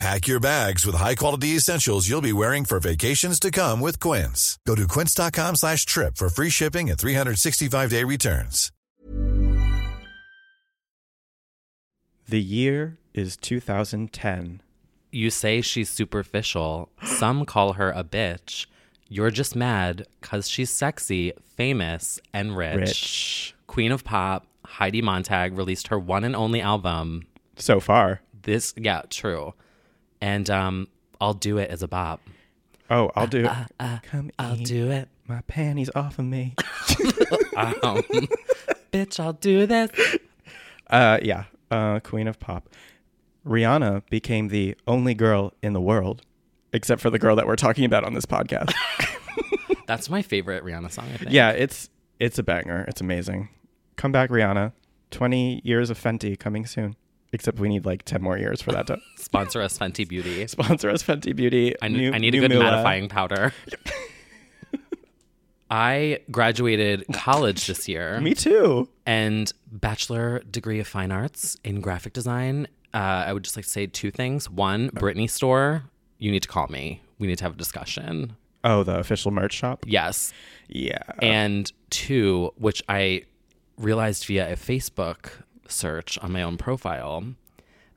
Pack your bags with high-quality essentials you'll be wearing for vacations to come with Quince. Go to quince.com slash trip for free shipping and 365-day returns. The year is 2010. You say she's superficial. Some call her a bitch. You're just mad because she's sexy, famous, and rich. Rich. Queen of Pop, Heidi Montag released her one and only album. So far. This, yeah, true. And um, I'll do it as a bop. Oh, I'll do it. Come I'll eat do it. my panties off of me. Um, bitch, I'll do this. Uh, yeah. Uh, Queen of Pop. Rihanna became the only girl in the world, except for the girl that we're talking about on this podcast. That's my favorite Rihanna song, I think. yeah, it's it's a banger. It's amazing. Come back, Rihanna. Twenty years of Fenty coming soon. Except we need like ten more years for that to Sponsor us, Fenty Beauty. sponsor us. Fenty Beauty. I, need new- I need a good Mila. mattifying powder. I graduated college this year. Me too. and bachelor degree of fine arts in graphic design. Uh, I would just like to say two things. One, Britney store, you need to call me. We need to have a discussion. Oh, the official merch shop. Yes. Yeah. And two, which I realized via a Facebook search on my own profile,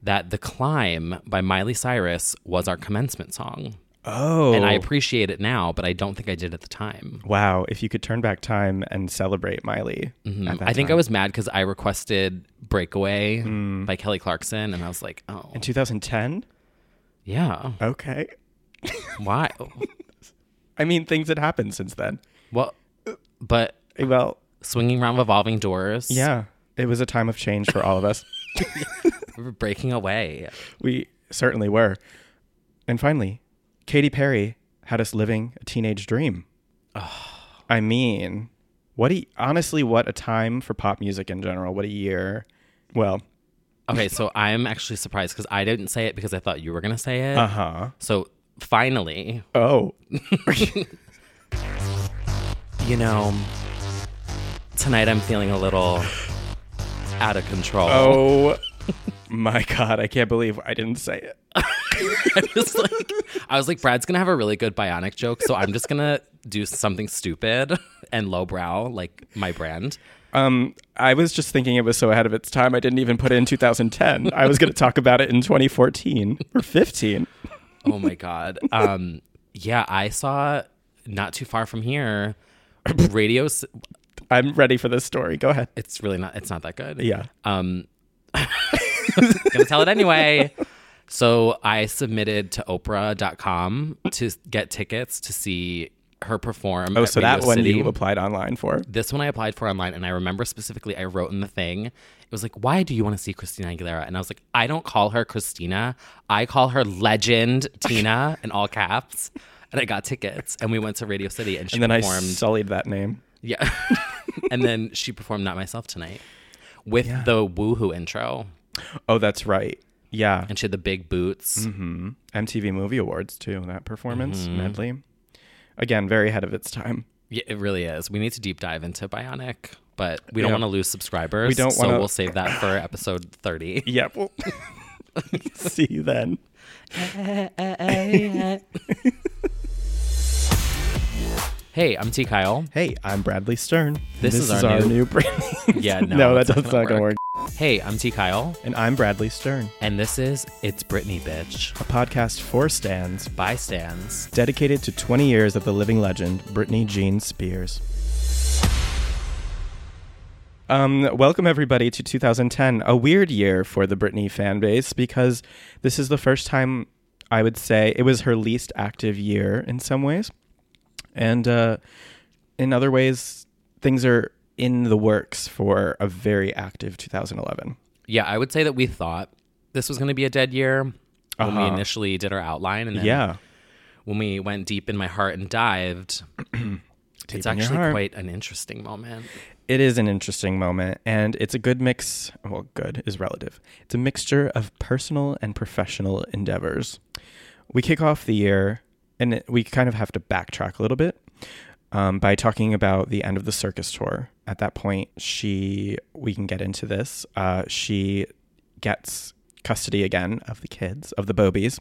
that The Climb by Miley Cyrus was our commencement song. oh. And I appreciate it now, but I don't think I did at the time. Wow, if you could turn back time and celebrate Miley. that I think I was mad because I requested Breakaway Hmm. by Kelly Clarkson, and I was like, oh, in 2010. yeah. Okay. Why? I mean, things had happened since then. well, but Well, swinging around revolving doors. yeah, it was a time of change for all of us. we were breaking away. we certainly were. And finally, Katy Perry had us living a teenage dream. I mean, what a honestly, what a time for pop music in general. What a year. Well, Okay, so I'm actually surprised because I didn't say it because I thought you were gonna say it. uh huh. So finally, Oh, you know, tonight I'm feeling a little out of control. oh my God! I can't believe I didn't say it. I was like, I was like, Brad's gonna have a really good bionic joke, so I'm just gonna do something stupid and lowbrow, like my brand. Um, I was just thinking it was so ahead of its time. I didn't even put it in 2010. I was going to talk about it in 2014 or 15. Oh my god. Um, yeah, I saw not too far from here. Radio. I'm ready for this story. Go ahead. It's really not. It's not that good. Yeah. Um, gonna tell it anyway. So I submitted to Oprah.com to get tickets to see her perform. Oh, so that Radio one City. you applied online for? This one I applied for online, and I remember specifically I wrote in the thing, it was like, "Why do you want to see Christina Aguilera?" And I was like, "I don't call her Christina, I call her Legend Tina in all caps." And I got tickets, and we went to Radio City, and she And then I performed. sullied that name. Yeah, and then she performed "Not Myself Tonight" with the Woohoo intro, Oh, that's right. Yeah. and she had the big boots. hmm MTV Movie Awards, too. That performance Mm-hmm. medley. Again, very ahead of its time. Yeah, it really is. We need to deep dive into Bionic, but we don't Yeah. want to lose subscribers. We don't so wanna- we'll save that for episode thirty. Yep. Well, see you then. Eh, eh, eh, Hey, I'm T. Kyle. Hey, I'm Bradley Stern. This is our new- Britney. Yeah, no, no, that's that not gonna not going to work. Hey, I'm T. Kyle, And I'm Bradley Stern, and this is It's Britney, bitch. a podcast for stands By stands. dedicated to 20 years of the living legend, Britney Jean Spears. Um, welcome everybody to 2010, a weird year for the Britney fan base because this is the first time I would say it was her least active year in some ways, and uh, in other ways, things are in the works for a very active 2011. Yeah, I would say that we thought this was going to be a dead year when we Uh-huh. initially did our outline, and then Yeah, when we went deep in my heart and dived, it's actually quite an interesting moment. it is an interesting moment and it's a good mix well good is relative it's a mixture of personal and professional endeavors we kick off the year and we kind of have to backtrack a little bit um, by talking about the end of the circus tour at that point she we can get into this uh, she gets custody again of the kids of the bobies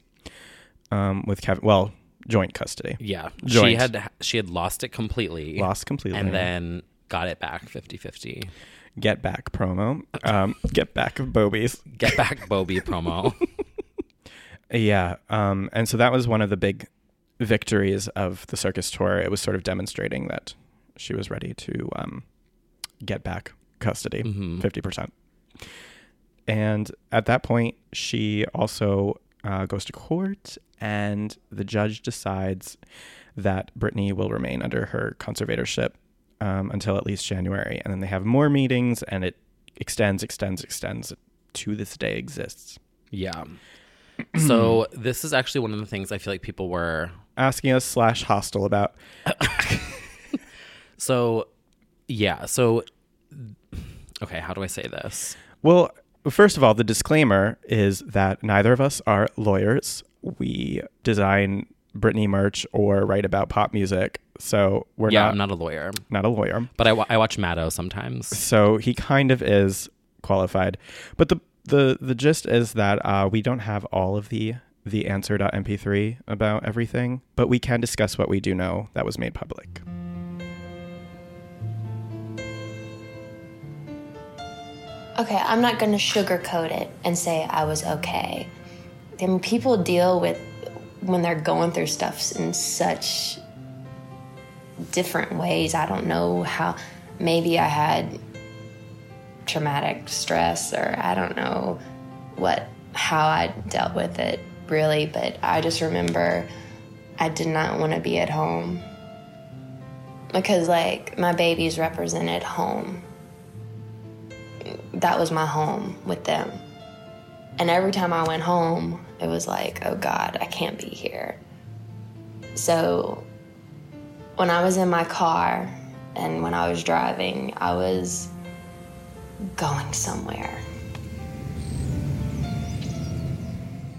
um, with kevin well joint custody Yeah. She had she had lost it completely. lost completely and then got it back 50-50. get back promo um, get back bobies Get back Bobie promo. Yeah, um, and so that was one of the big victories of the circus tour. It was sort of demonstrating that she was ready to um, get back custody, Mhm. 50 percent. And at that point, she also uh, goes to court, and the judge decides that Britney will remain under her conservatorship um, until at least January, and then they have more meetings, and it extends, extends, extends. To this day, exists. Yeah. So this is actually one of the things I feel like people were asking us slash hostile about. so yeah, so okay, how do I say this? Well, first of all, the disclaimer is that neither of us are lawyers. We design Britney merch or write about pop music, so we're yeah, not I'm not a lawyer, not a lawyer. but I, watch Maddow sometimes. So he kind of is qualified, but the the the gist is that uh, we don't have all of the the answer.mp3 about everything, but we can discuss what we do know that was made public. Okay, I'm not gonna sugarcoat it and say I was okay. I mean, people deal with when they're going through stuff in such different ways. I don't know how. Maybe I had traumatic stress, or I don't know what how I dealt with it really. But I just remember I did not want to be at home because, like, my babies represented home that was my home with them. And every time I went home, it was like, oh God, I can't be here. So when I was in my car and when I was driving, I was going somewhere.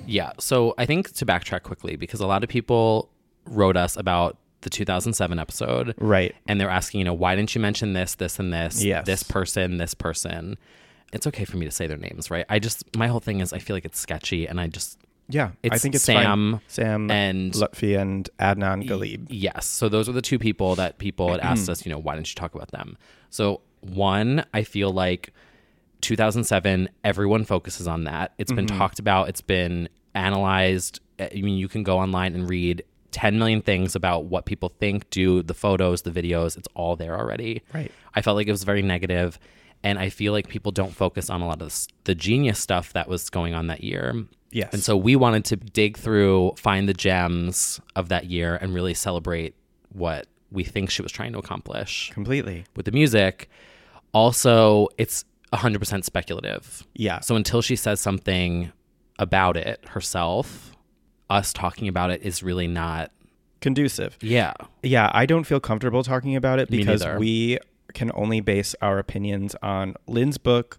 Yeah. So I think to backtrack quickly, because a lot of people wrote us about the 2007 episode. Right. And they're asking, you know, why didn't you mention this, this, and this? Yes. This person, this person. It's okay for me to say their names, right? I just, my whole thing is I feel like it's sketchy and I just, Yeah, I think it's Sam fine. Sam and- Lutfi and Adnan Ghalib. yes. So those are the two people that people had asked us, you know, why didn't you talk about them? So one, I feel like 2007, everyone focuses on that. It's been mm-hmm. talked about, it's been analyzed. Uh, I mean, you can go online and read 10 million things about what people think, do, the photos, the videos. It's all there already. Right. I felt like it was very negative, and I feel like people don't focus on a lot of the genius stuff that was going on that year. Yes. And so we wanted to dig through, find the gems of that year, and really celebrate what we think she was trying to accomplish completely. with the music. Also, it's 100% speculative. Yeah. So until she says something about it herself, us talking about it is really not. Conducive. Yeah. Yeah, I don't feel comfortable talking about it because we can only base our opinions on Lynne's book,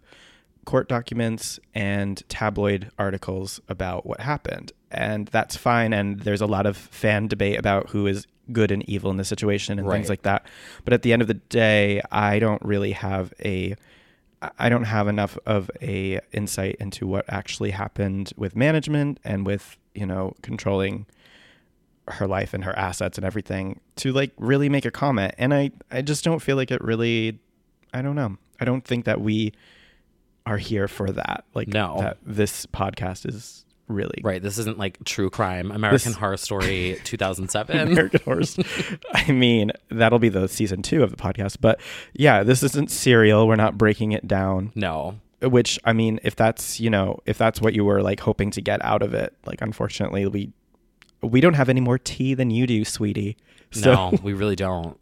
court documents, and tabloid articles about what happened. And that's fine. And there's a lot of fan debate about who is good and evil in the situation and things like that. But at the end of the day, I don't really have a I don't have enough of a insight into what actually happened with management and with, you know, controlling her life and her assets and everything to like really make a comment. And I I just don't feel like it really I don't know. I don't think that we are here for that. Like No. that this podcast is really Right. This isn't like true crime, American This- Horror Story 2007. American Horror. I mean, that'll be the season two of the podcast. But yeah, this isn't serial. We're not breaking it down. no. Which I mean, if that's you know, if that's what you were like hoping to get out of it, like unfortunately we we don't have any more tea than you do, sweetie. So No, we really don't.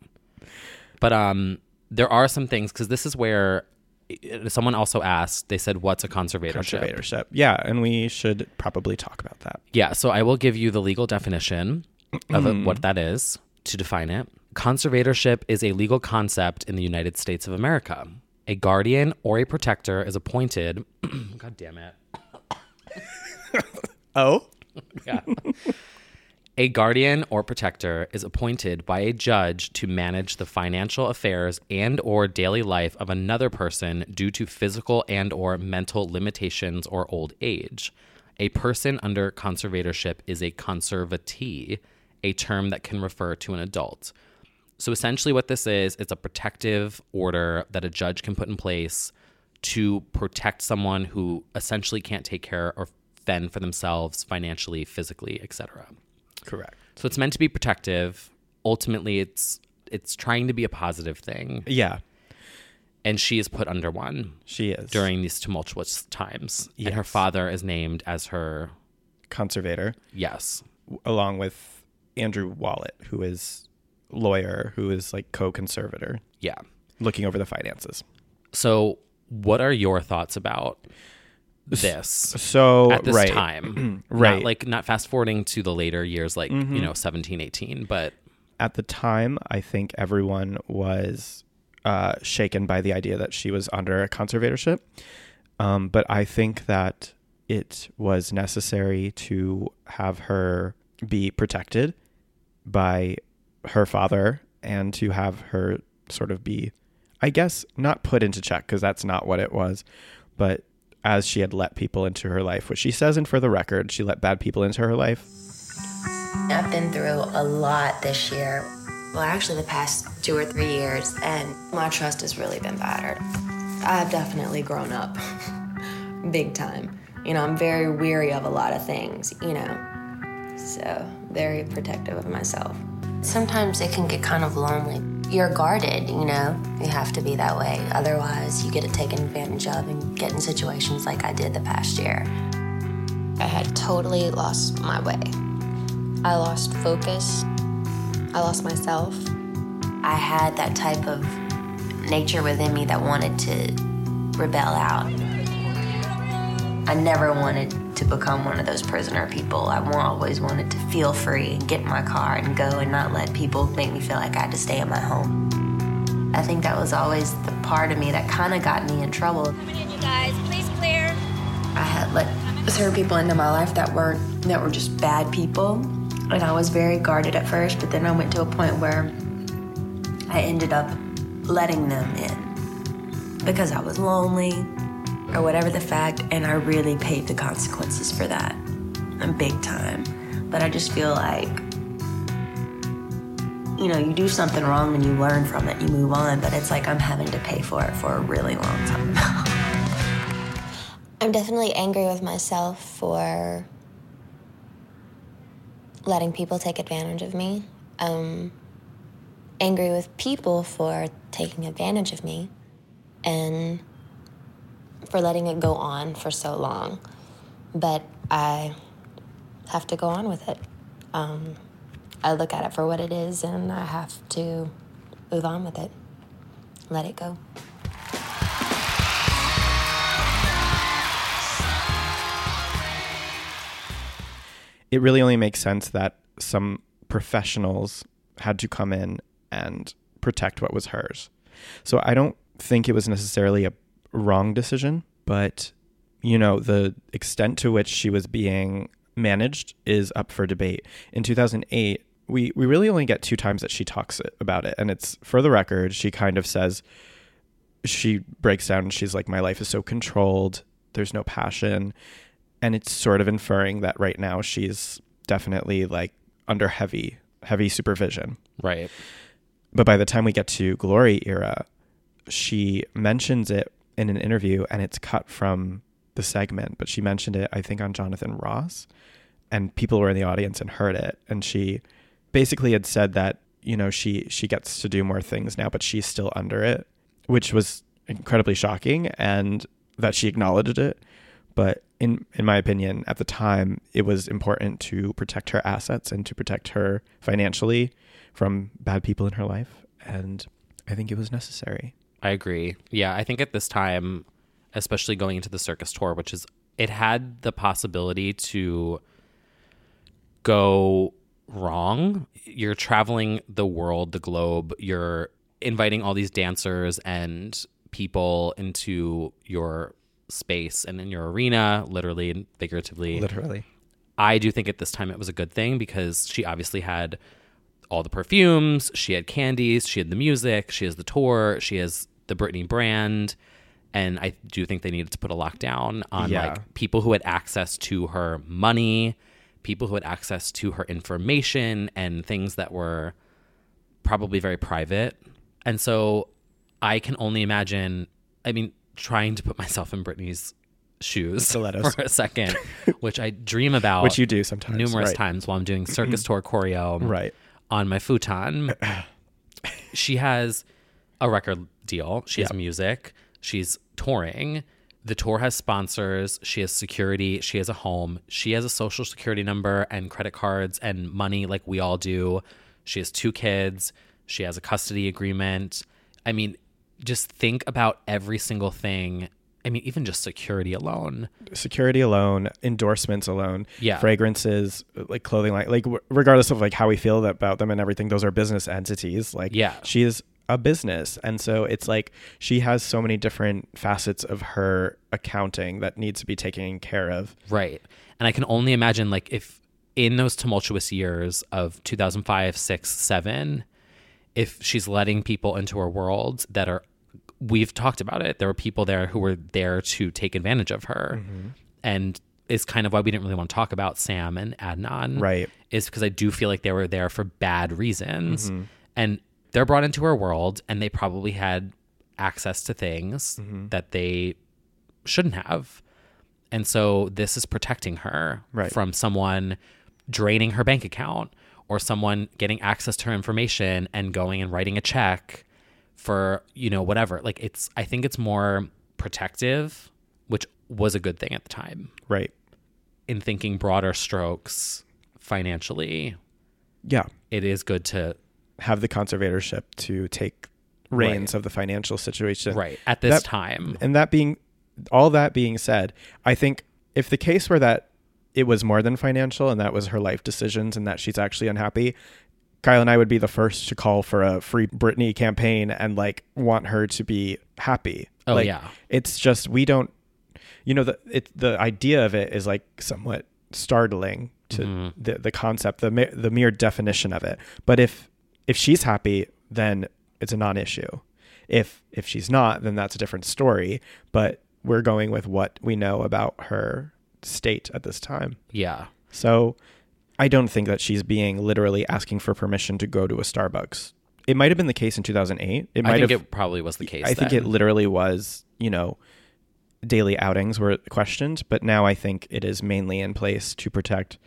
But um, there are some things because this is where Uh, someone also asked. They said, "What's a conservatorship?" conservatorship. Yeah, and we should probably talk about that. Yeah, so I will give you the legal definition of it- what that is to define it. Conservatorship is a legal concept in the United States of America. A guardian or a protector is appointed. God damn it. Oh? Yeah. A guardian or protector is appointed by a judge to manage the financial affairs and or daily life of another person due to physical and or mental limitations or old age. A person under conservatorship is a conservatee, a term that can refer to an adult. So essentially what this is, it's a protective order that a judge can put in place to protect someone who essentially can't take care or fend for themselves financially, physically, etc. Correct. So it's meant to be protective. Ultimately, it's it's trying to be a positive thing, Yeah, and she is put under one she is. during these tumultuous times. And her father is named as her Conservator, yes, along with Andrew Wallet, who is lawyer, who is like co-conservator, yeah. looking over the finances. So, what are your thoughts about this So at this right. time? Right. Not like not fast forwarding to the later years, like Mm-hmm. you know, 17, 18, but at the time, I think everyone was uh, shaken by the idea that she was under a conservatorship. Um, but I think that it was necessary to have her be protected by her father and to have her sort of be, I guess, not put into check because that's not what it was, but as she had let people into her life, which she says, and for the record, she let bad people into her life. I've been through a lot this year. Well, actually, the past two or three years, and my trust has really been battered. I've definitely grown up big time. You know, I'm very weary of a lot of things, you know, so very protective of myself. Sometimes it can get kind of lonely. You're guarded, you know, you have to be that way. Otherwise, you get it taken advantage of and get in situations like I did the past year. I had totally lost my way. I lost focus. I lost myself. I had that type of nature within me that wanted to rebel out. I never wanted to become one of those prisoner people. I always wanted to feel free and get in my car and go and not let people make me feel like I had to stay at my home. I think that was always the part of me that kind of got me in trouble. Coming in, you guys. Please clear. I had let certain people into my life that weren't that were just bad people, and I was very guarded at first. But then I went to a point where I ended up letting them in because I was lonely or whatever the fact, and I really paid the consequences for that, I'm big time. But I just feel like you know, you do something wrong and you learn from it, you move on, but it's like I'm having to pay for it for a really long time. I'm definitely angry with myself for letting people take advantage of me. Um, angry with people for taking advantage of me and for letting it go on for so long. But I have to go on with it. Um, I look at it for what it is and I have to move on with it, let it go. it really only makes sense that some professionals had to come in and protect what was hers. So I don't think it was necessarily a wrong decision, but you know, the extent to which she was being managed is up for debate. In 2008, we we really only get two times that she talks about it and it's for the record, she kind of says she breaks down and she's like my life is so controlled, there's no passion and it's sort of inferring that right now she's definitely like under heavy heavy supervision right. but by the time we get to glory era she mentions it in an interview and it's cut from the segment but she mentioned it i think on jonathan ross and people were in the audience and heard it and she basically had said that you know she she gets to do more things now but she's still under it which was incredibly shocking and that she acknowledged it. But in in my opinion at the time it was important to protect her assets and to protect her financially from bad people in her life and i think it was necessary I agree. Yeah, I think at this time, especially going into the circus tour, which is it had the possibility to go wrong. You're traveling the world, the globe. You're inviting all these dancers and people into your space and in your arena, literally and figuratively. Literally. I do think at this time it was a good thing because she obviously had all the perfumes, she had candies, she had the music, she has the tour, she has the Britney brand. And I do think they needed to put a lockdown on Yeah. like people who had access to her money, people who had access to her information and things that were probably very private. And so I can only imagine, I mean, trying to put myself in Britney's shoes Stilettos. for a second, which I dream about Which you do sometimes. numerous right. times while I'm doing circus mm-hmm. tour choreo Right. On my futon. she has a record deal. She has music. She's touring. The tour has sponsors. She has security. She has a home. She has a social security number and credit cards and money like we all do. She has two kids. She has a custody agreement. I mean, just think about every single thing. I mean, even just security alone. security alone, endorsements alone, Yeah. fragrances, like clothing line, like regardless of like how we feel about them and everything, those are business entities. Like, Yeah. she is a business, and so it's like she has so many different facets of her accounting that needs to be taken care of. Right. And I can only imagine like if in those tumultuous years of 2005, 6, 7, if she's letting people into her world that are we've talked about it. There were people there who were there to take advantage of her. Mm-hmm. And is kind of why we didn't really want to talk about Sam and Adnan. Right. Is because I do feel like they were there for bad reasons. Mm-hmm. And they're brought into her world and they probably had access to things mm-hmm. that they shouldn't have. And so this is protecting her Right. from someone draining her bank account or someone getting access to her information and going and writing a check for, you know, whatever. Like it's I think it's more protective, which was a good thing at the time Right. in thinking broader strokes financially. Yeah. It is good to Have the conservatorship to take reins of the financial situation. right at this That- time. And that being all that being said, I think if the case were that it was more than financial and that was her life decisions and that she's actually unhappy, Kyle and I would be the first to call for a free Britney campaign and like want her to be happy. Oh, like, yeah. It's just we don't you know the it the idea of it is like somewhat startling to Mm-hmm. the the concept the the mere definition of it. But if if she's happy then it's a non-issue. If if she's not then that's a different story, but we're going with what we know about her state at this time. Yeah. So I don't think that she's being literally asking for permission to go to a Starbucks. It might have been the case in 2008. It I might think have it probably was the case. I think it literally was, you know, daily outings were questioned, but now I think it is mainly in place to protect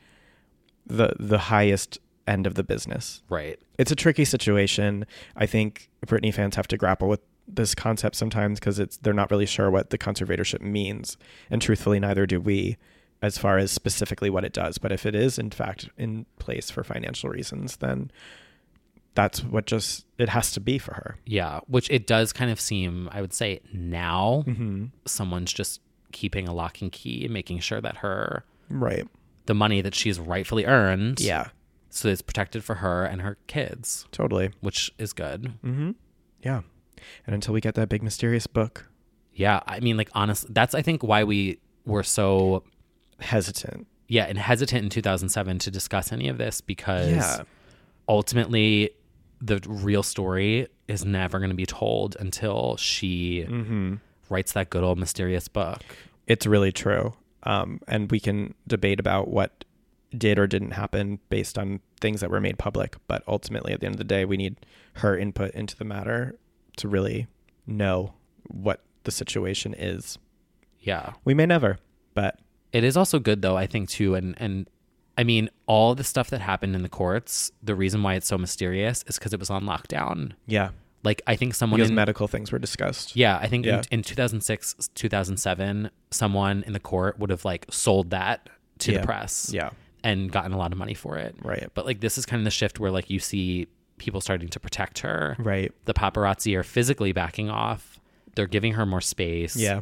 the the highest end of the business. right. It's a tricky situation. I think Britney fans have to grapple with this concept sometimes because it's they're not really sure what the conservatorship means, and truthfully, neither do we, as far as specifically what it does. But if it is in fact in place for financial reasons, then that's what just it has to be for her. Yeah, which it does kind of seem, I would say now, Mm-hmm. someone's just keeping a lock and key, and making sure that her, Right. the money that she's rightfully earned, Yeah. so it's protected for her and her kids, Totally. which is good. Mm-hmm. Yeah. And until we get that big mysterious book, Yeah, I mean, like, honestly, that's, I think, why we were so, hesitant. yeah, and hesitant in 2007 to discuss any of this because Yeah. ultimately the real story is never going to be told until she Mm-hmm. writes that good old mysterious book. It's really true. Um, and we can debate about what did or didn't happen based on things that were made public. But ultimately, at the end of the day, we need her input into the matter to really know what the situation is. Yeah. We may never, but It is also good though, I think too, and and I mean all the stuff that happened in the courts. The reason why it's so mysterious is because it was on lockdown. yeah, Like I think someone because in, medical things were discussed. yeah, I think Yeah. In, in 2006, 2007, someone in the court would have like sold that to Yeah. the press, Yeah. and gotten a lot of money for it. Right. But like this is kind of the shift where like you see people starting to protect her. Right. The paparazzi are physically backing off. They're giving her more space. Yeah.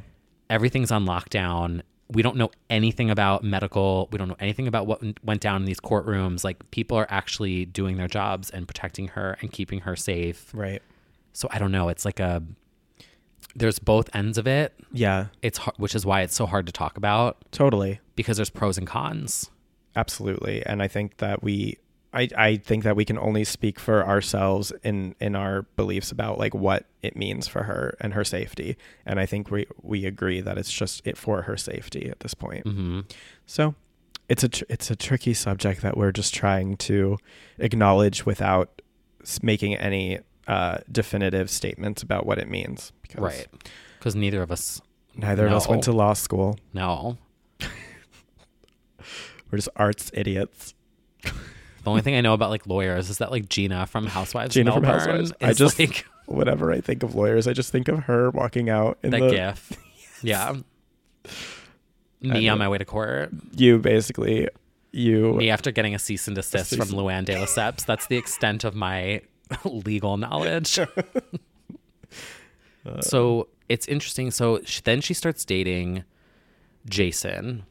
everything's on lockdown we don't know anything about medical. We don't know anything about what went down in these courtrooms. Like people are actually doing their jobs and protecting her and keeping her safe. Right. So I don't know. It's like a there's both ends of it. Yeah. It's har- which is why it's so hard to talk about Totally. because there's pros and cons. Absolutely. And I think that we I, I think that we can only speak for ourselves in, in our beliefs about like what it means for her and her safety. And I think we, we agree that it's just it for her safety at this point. hmm So it's a tr- it's a tricky subject that we're just trying to acknowledge without making any uh, definitive statements about what it means. Because Right. Because neither of us Neither of us went to law school. no We're just arts idiots. The only thing I know about like lawyers is that like Gina from Housewives Gina of from Housewives. I just like whenever I think of lawyers, I just think of her walking out in that the gif. Yeah. Me on my way to court. you basically you Me after getting a cease and desist cease from Luann de Lesseps. That's the extent of my legal knowledge. so it's interesting. So sh- then she starts dating Jason.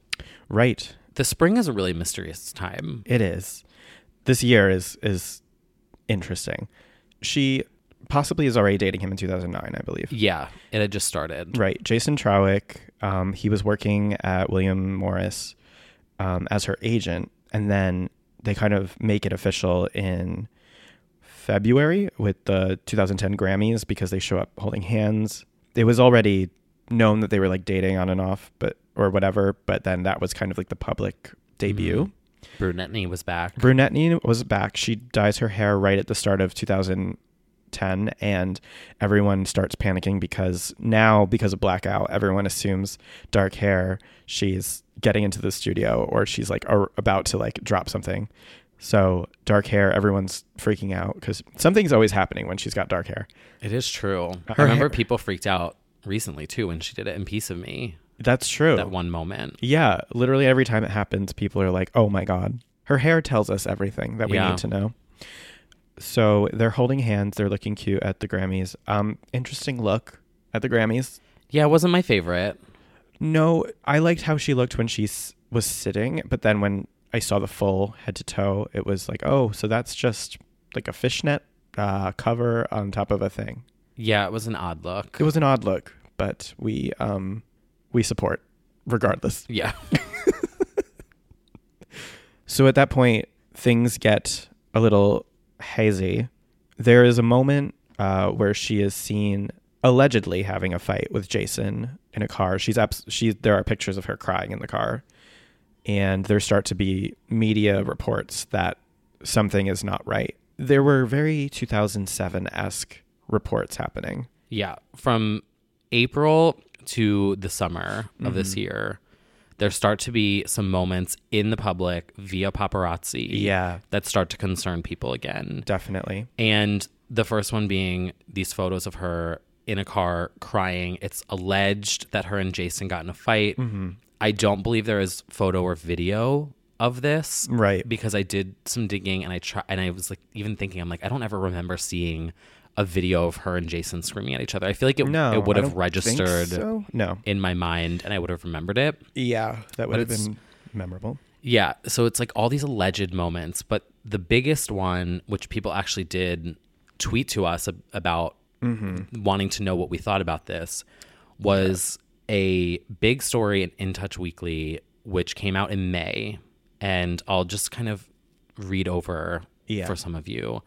right. The spring is a really mysterious time. It is. This year is is interesting. She possibly is already dating him in 2009, I believe. Yeah, it had just started. Right. Jason Trawick, um, he was working at William Morris um, as her agent, and then they kind of make it official in February with the 2010 Grammys because they show up holding hands. It was already known that they were like dating on and off, but or whatever. But then that was kind of like the public debut. Brunetney was back. Brunetney was back. She dyes her hair right at the start of 2010, and everyone starts panicking because now, because of blackout, everyone assumes dark hair. She's getting into the studio, or she's like ar- about to like drop something. So dark hair, everyone's freaking out because something's always happening when she's got dark hair. It is true. Uh, I remember hair- people freaked out recently too when she did it in Piece of Me. That's true. That one moment. Yeah, literally every time it happens, people are like, "Oh my god, her hair tells us everything that we Yeah. need to know." So they're holding hands. They're looking cute at the Grammys. Um, interesting look at the Grammys. Yeah, it wasn't my favorite. No, I liked how she looked when she s- was sitting, but then when I saw the full head to toe, it was like, oh, so that's just like a fishnet uh, cover on top of a thing. Yeah, it was an odd look. It was an odd look, but we um, we support regardless. Yeah. So at that point, things get a little hazy. There is a moment uh, where she is seen allegedly having a fight with Jason in a car. She's abs- she. There are pictures of her crying in the car, and there start to be media reports that something is not right. There were very 2007 esque reports happening. Yeah. From April to the summer of this Mm-hmm. year, there start to be some moments in the public via paparazzi Yeah, that start to concern people again. definitely. And the first one being these photos of her in a car crying. It's alleged that her and Jason got in a fight. Mm-hmm. I don't believe there is photo or video of this. Right. Because I did some digging and I try and I was like even thinking I'm like I don't ever remember seeing a video of her and Jason screaming at each other. I feel like it, No, it would have registered so. No. in my mind and I would have remembered it. Yeah, that would But have been memorable. Yeah, so it's like all these alleged moments, but the biggest one, which people actually did tweet to us ab- about mm-hmm. wanting to know what we thought about this, was a big story in In Touch Weekly, which came out in May. And I'll just kind of read over Yeah. for some of you.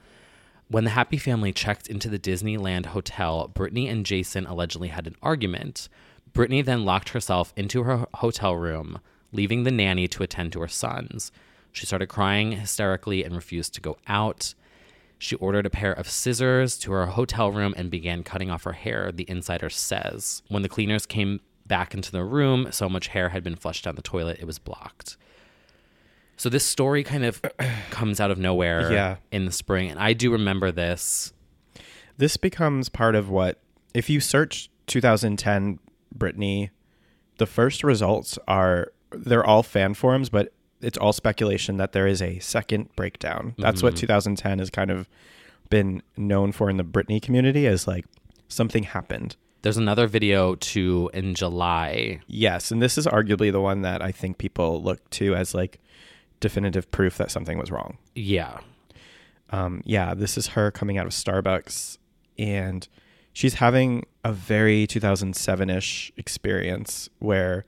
When the Happy Family checked into the Disneyland hotel, Britney and Jason allegedly had an argument. Britney then locked herself into her hotel room, leaving the nanny to attend to her sons. She started crying hysterically and refused to go out. She ordered a pair of scissors to her hotel room and began cutting off her hair, the insider says. When the cleaners came back into the room, so much hair had been flushed down the toilet, it was blocked. So this story kind of comes out of nowhere Yeah. in the spring. And I do remember this. this becomes part of what if you search 2010 Britney, the first results are they're all fan forums, but it's all speculation that there is a second breakdown. That's what mm-hmm. 2010 has kind of been known for in the Britney community as like something happened There's another video too in July. Yes, and this is arguably the one that I think people look to as like definitive proof that something was wrong. Yeah. Um, yeah, this is her coming out of Starbucks, and she's having a very 2007 ish experience where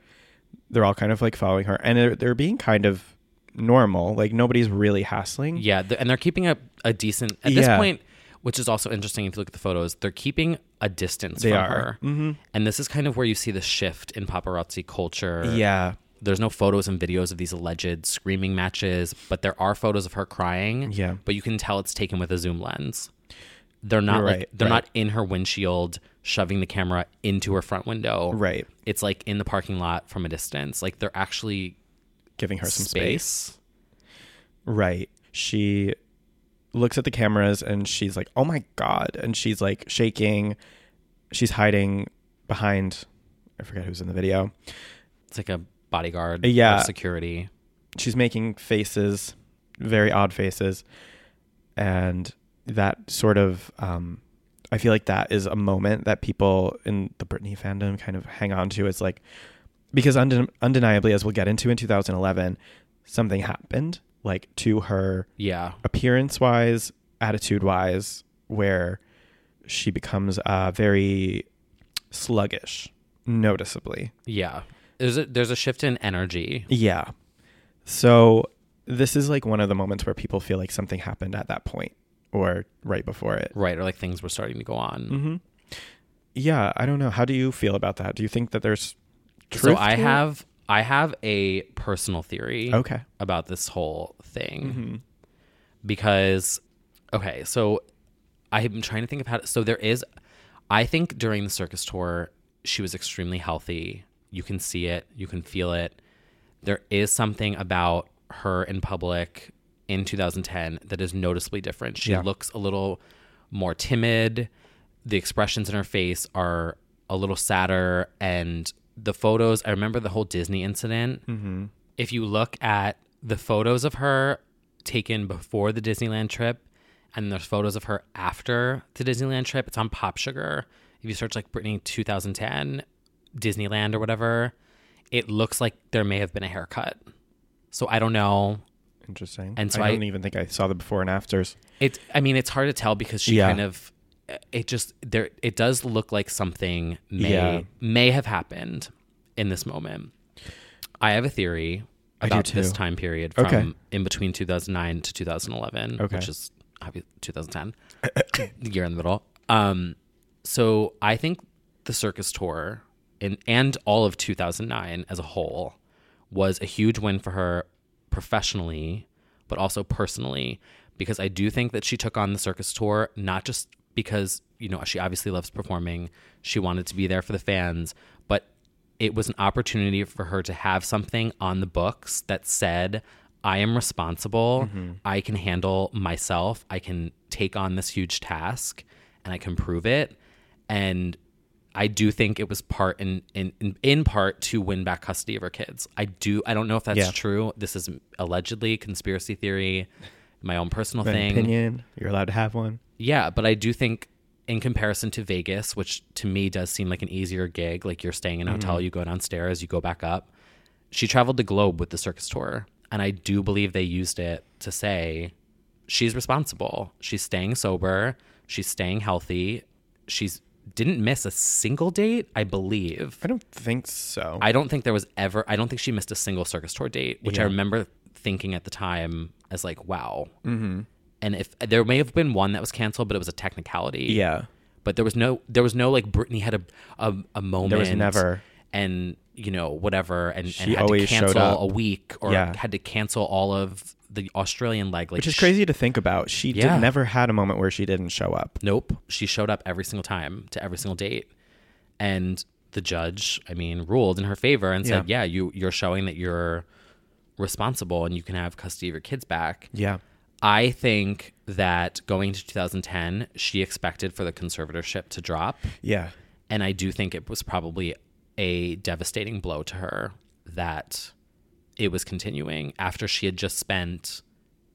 they're all kind of like following her, and they're, they're being kind of normal. Like nobody's really hassling. Yeah, th- and they're keeping a, a decent at this point, which is also interesting if you look at the photos. They're keeping a distance They from are. her, mm-hmm. and this is kind of where you see the shift in paparazzi culture. Yeah. There's no photos and videos of these alleged screaming matches, but there are photos of her crying. Yeah. but you can tell it's taken with a zoom lens. They're not You're like right, they're right. not in her windshield shoving the camera into her front window. Right. It's like in the parking lot from a distance. Like they're actually Giving her some space. space. Right. She looks at the cameras and she's like, "Oh my god!" And she's like shaking. She's hiding behind. I forget who's in the video. It's like a bodyguard. Yeah. security. She's making faces, very odd faces, and that sort of. Um, I feel like that is a moment that people in the Britney fandom kind of hang on to. It's like because unden- undeniably, as we'll get into in 2011, something happened like to her Yeah, appearance wise, attitude wise, where she becomes uh, very sluggish, noticeably. yeah. There's a there's a shift in energy. Yeah. So this is like one of the moments where people feel like something happened at that point or right before it. Right, or like things were starting to go on. Mm-hmm. Yeah, I don't know. How do you feel about that? Do you think that there's So I have I have a personal theory Okay. about this whole thing Mm-hmm. because okay, so I'm trying to think of how to, so there is I think during the circus tour she was extremely healthy. You can see it, you can feel it. There is something about her in public in 2010 that is noticeably different. She Yeah. looks a little more timid. The expressions in her face are a little sadder and the photos, I remember the whole Disney incident. Mm-hmm. If you look at the photos of her taken before the Disneyland trip and there's photos of her after the Disneyland trip, it's on Pop Sugar. If you search like Britney 2010 Disneyland or whatever, it looks like there may have been a haircut. So I don't know. Interesting. And so I I- don't even think I saw the before and afters. It I mean it's hard to tell because she Yeah. kind of it just there it does look like something may Yeah. may have happened in this moment. I have a theory about this time period from Okay. in between 2009 to 2011, Okay. which is 2010, the year in the middle. Um, so I think the circus tour and and all of 2009 as a whole was a huge win for her professionally, but also personally, because I do think that she took on the circus tour not just because you know she obviously loves performing, she wanted to be there for the fans, but it was an opportunity for her to have something on the books that said, I am responsible. Mm-hmm. I can handle myself. I can take on this huge task and I can prove it. And I do think it was part in, in in part to win back custody of her kids. I do I don't know if that's Yeah. true. This is allegedly conspiracy theory, my own personal An thing. opinion. You're allowed to have one. Yeah, but I do think in comparison to Vegas, which to me does seem like an easier gig, like you're staying in a mm-hmm. hotel, you go downstairs, you go back up. She traveled the globe with the circus tour, and I do believe they used it to say she's responsible. She's staying sober, she's staying healthy. She's didn't miss a single date, I believe. I don't think so. I don't think there was ever I don't think she missed a single circus tour date, which I remember thinking at the time as like, wow. Mm-hmm. And if there may have been one that was canceled, but it was a technicality. yeah. But there was no there was no like Britney had a a, a moment. was never. and you know whatever and, and She had always to cancel a week or Yeah. had to cancel all of the Australian leg. Like Which is crazy to think about. She Yeah. did, never had a moment where she didn't show up. Nope. She showed up every single time to every single date. And the judge, I mean, ruled in her favor and said, yeah, you, you're showing that you're responsible and you can have custody of your kids back. Yeah. I think that going to 2010, she expected for the conservatorship to drop. Yeah. And I do think it was probably a devastating blow to her that it was continuing after she had just spent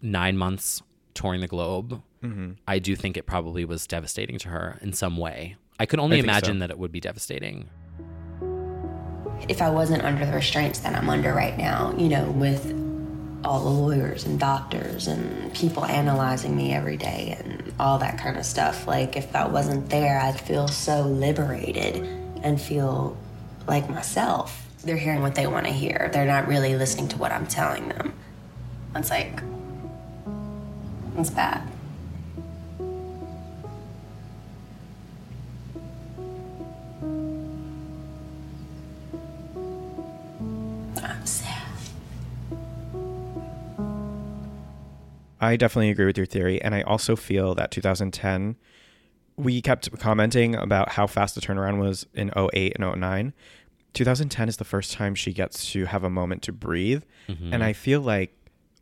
nine months touring the globe. Mm-hmm. I do think it probably was devastating to her in some way. I could only I think so. imagine that it would be devastating. if I wasn't under the restraints that I'm under right now, you know, with all the lawyers and doctors and people analyzing me every day and all that kind of stuff, like if that wasn't there, I'd feel so liberated and feel like myself. They're hearing what they want to hear. They're not really listening to what I'm telling them. It's like, it's bad. I'm sad. I definitely agree with your theory. And I also feel that 2010, we kept commenting about how fast the turnaround was in 08 and 09. 2010 is the first time she gets to have a moment to breathe. And I feel like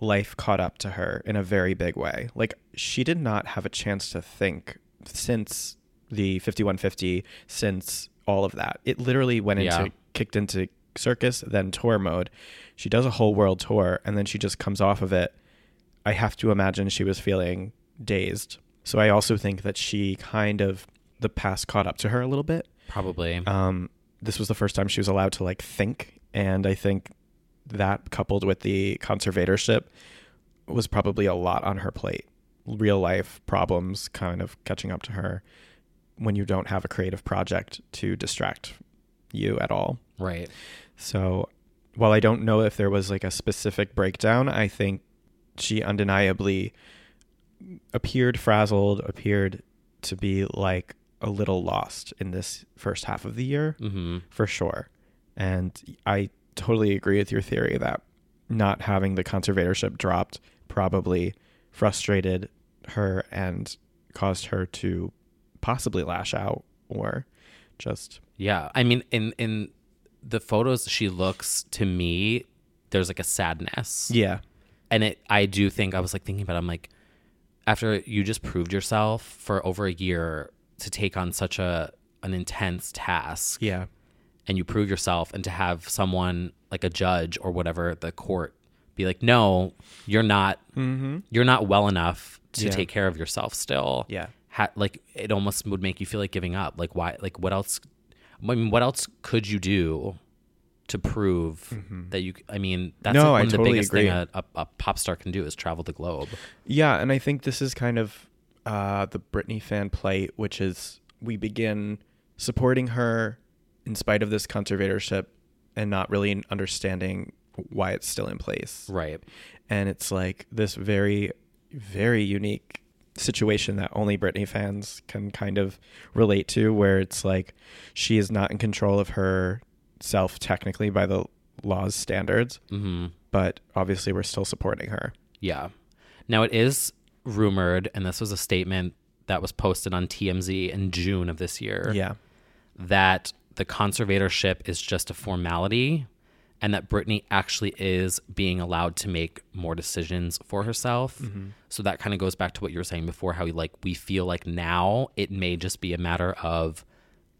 life caught up to her in a very big way. Like she did not have a chance to think since the 5150, since all of that. It literally went Yeah. into, kicked into circus, then tour mode. She does a whole world tour and then she just comes off of it I have to imagine she was feeling dazed. So I also think that she kind of the past caught up to her a little bit. Probably. Um, this was the first time she was allowed to like think, and I think that coupled with the conservatorship was probably a lot on her plate. Real life problems kind of catching up to her when you don't have a creative project to distract you at all. right. So while I don't know if there was like a specific breakdown, I think she undeniably appeared frazzled, appeared to be like a little lost in this first half of the year hmm for sure. And I totally agree with your theory that not having the conservatorship dropped probably frustrated her and caused her to possibly lash out or just Yeah. I mean, in in the photos, she looks to me. There's like a sadness. yeah and it i do think i was like thinking about it, i'm like after you just proved yourself for over a year to take on such a an intense task yeah and you prove yourself and to have someone like a judge or whatever the court be like no you're not you're not well enough to Mm-hmm. Yeah. take care of yourself still Yeah. ha- like it almost would make you feel like giving up like why like what else i mean what else could you do to prove that you i mean that's Mm-hmm. No, like I of the totally biggest agree. thing a, a, a pop star can do is travel the globe Yeah, and I think this is kind of uh, the Britney fan plight, which is we begin supporting her in spite of this conservatorship and not really understanding why it's still in place. right And it's like this very, very unique situation that only Britney fans can kind of relate to, where it's like she is not in control of herself technically by the law's standards, hmm but obviously we're still supporting her. Yeah. Now it is rumored, and this was a statement that was posted on TMZ in June of this year, Yeah. that the conservatorship is just a formality and that Britney actually is being allowed to make more decisions for herself. Mm-hmm. So that kind of goes back to what you were saying before, how we like we feel like now it may just be a matter of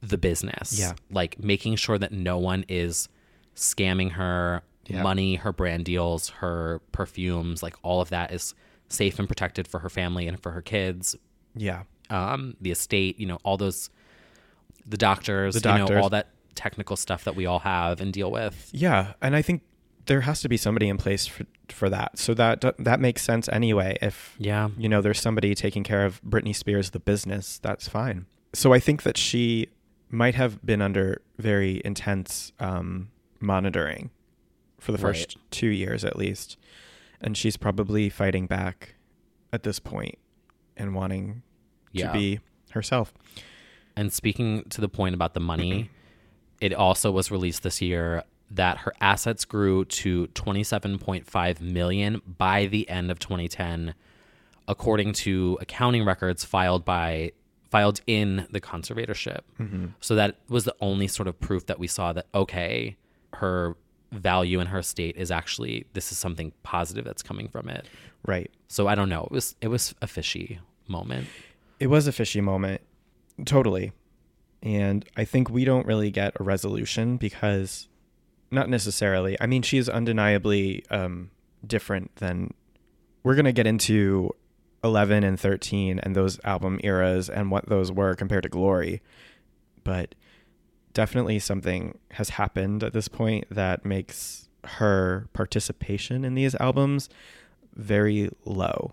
the business. Yeah. Like making sure that no one is scamming her Yeah. money, her brand deals, her perfumes, like all of that is safe and protected for her family and for her kids. Yeah. Um, the estate, you know, all those the doctors, The you know, doctors. all that technical stuff that we all have and deal with. Yeah, and I think there has to be somebody in place for for that. So that that makes sense anyway. If Yeah. you know there's somebody taking care of Britney Spears the business, that's fine. So I think that she might have been under very intense um, monitoring for the first Right. two years at least, and she's probably fighting back at this point and wanting Yeah. to be herself. And speaking to the point about the money, mm-hmm. it also was released this year that her assets grew to 27.5 million by the end of 2010 according to accounting records filed by filed in the conservatorship. Mm-hmm. So that was the only sort of proof that we saw that okay, her value in her state is actually this is something positive that's coming from it. Right. So I don't know. It was it was a fishy moment. It was a fishy moment, totally. And I think we don't really get a resolution because, not necessarily. I mean, she's undeniably um, different than. We're going to get into 11 and 13 and those album eras and what those were compared to Glory. but definitely something has happened at this point that makes her participation in these albums very low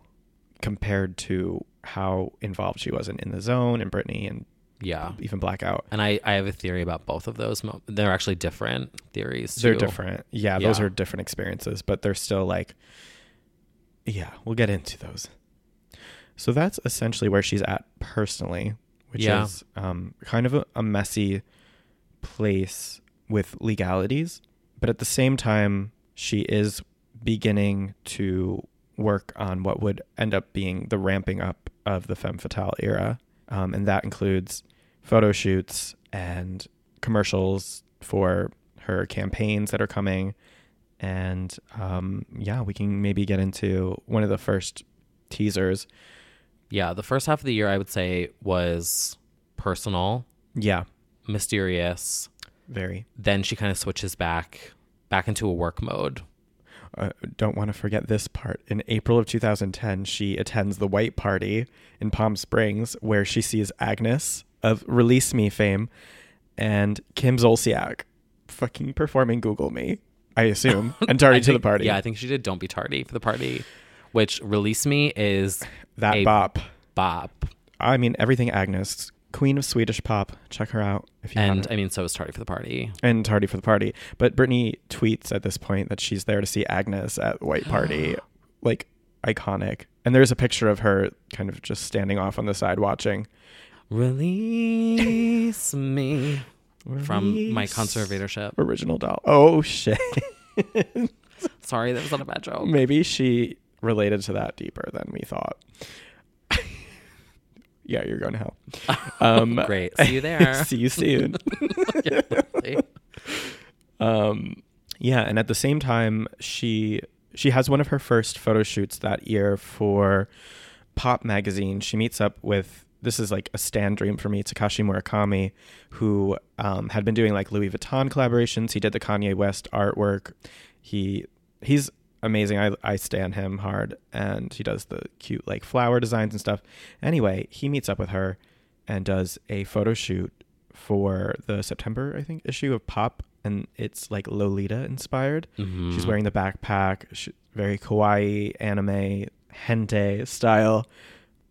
compared to how involved she was in In the Zone and Britney and Yeah. even Blackout. And I, I have a theory about both of those. Mo- they're actually different theories. They're different. Yeah, those are different experiences, but they're still like, yeah, we'll get into those. So that's essentially where she's at personally, which Yeah. is um, kind of a, a messy place with legalities. But at the same time, she is beginning to work on what would end up being the ramping up of the femme fatale era. Um, and that includes photo shoots and commercials for her campaigns that are coming. And um, yeah, we can maybe get into one of the first teasers. Yeah. The first half of the year, I would say, was personal, Yeah, mysterious. very. Then she kind of switches back back into a work mode. uh, don't want to forget this part. In April of 2010, she attends the White Party in Palm Springs, where she sees Agnes of Release Me fame and Kim Zolciak fucking performing Google Me, I assume, and tardy to the party. Yeah, I think she did Don't Be Tardy for the party, which Release Me is that bop. bop. I mean, everything Agnes, queen of Swedish pop. Check her out if you want. And haven't. I mean, so is Tardy for the Party. and tardy for the party. But Britney tweets at this point that she's there to see Agnes at the White Party, like iconic. And there's a picture of her kind of just standing off on the side watching. Release me from my conservatorship. Original doll. Oh shit. Sorry, that was not a bad joke. Maybe she related to that deeper than we thought. Yeah, you're going to hell. Um, Great. See you there. see you soon. Yeah. Um, yeah, and at the same time, she she has one of her first photo shoots that year for Pop magazine. She meets up with this is like a stand dream for me, Takashi Murakami, who um, had been doing like Louis Vuitton collaborations. He did the Kanye West artwork. He he's amazing. I I stan him hard, and he does the cute like flower designs and stuff. Anyway, he meets up with her and does a photo shoot for the September I think issue of Pop, and it's like Lolita inspired. Mm-hmm. She's wearing the backpack, she, very kawaii anime hentai style.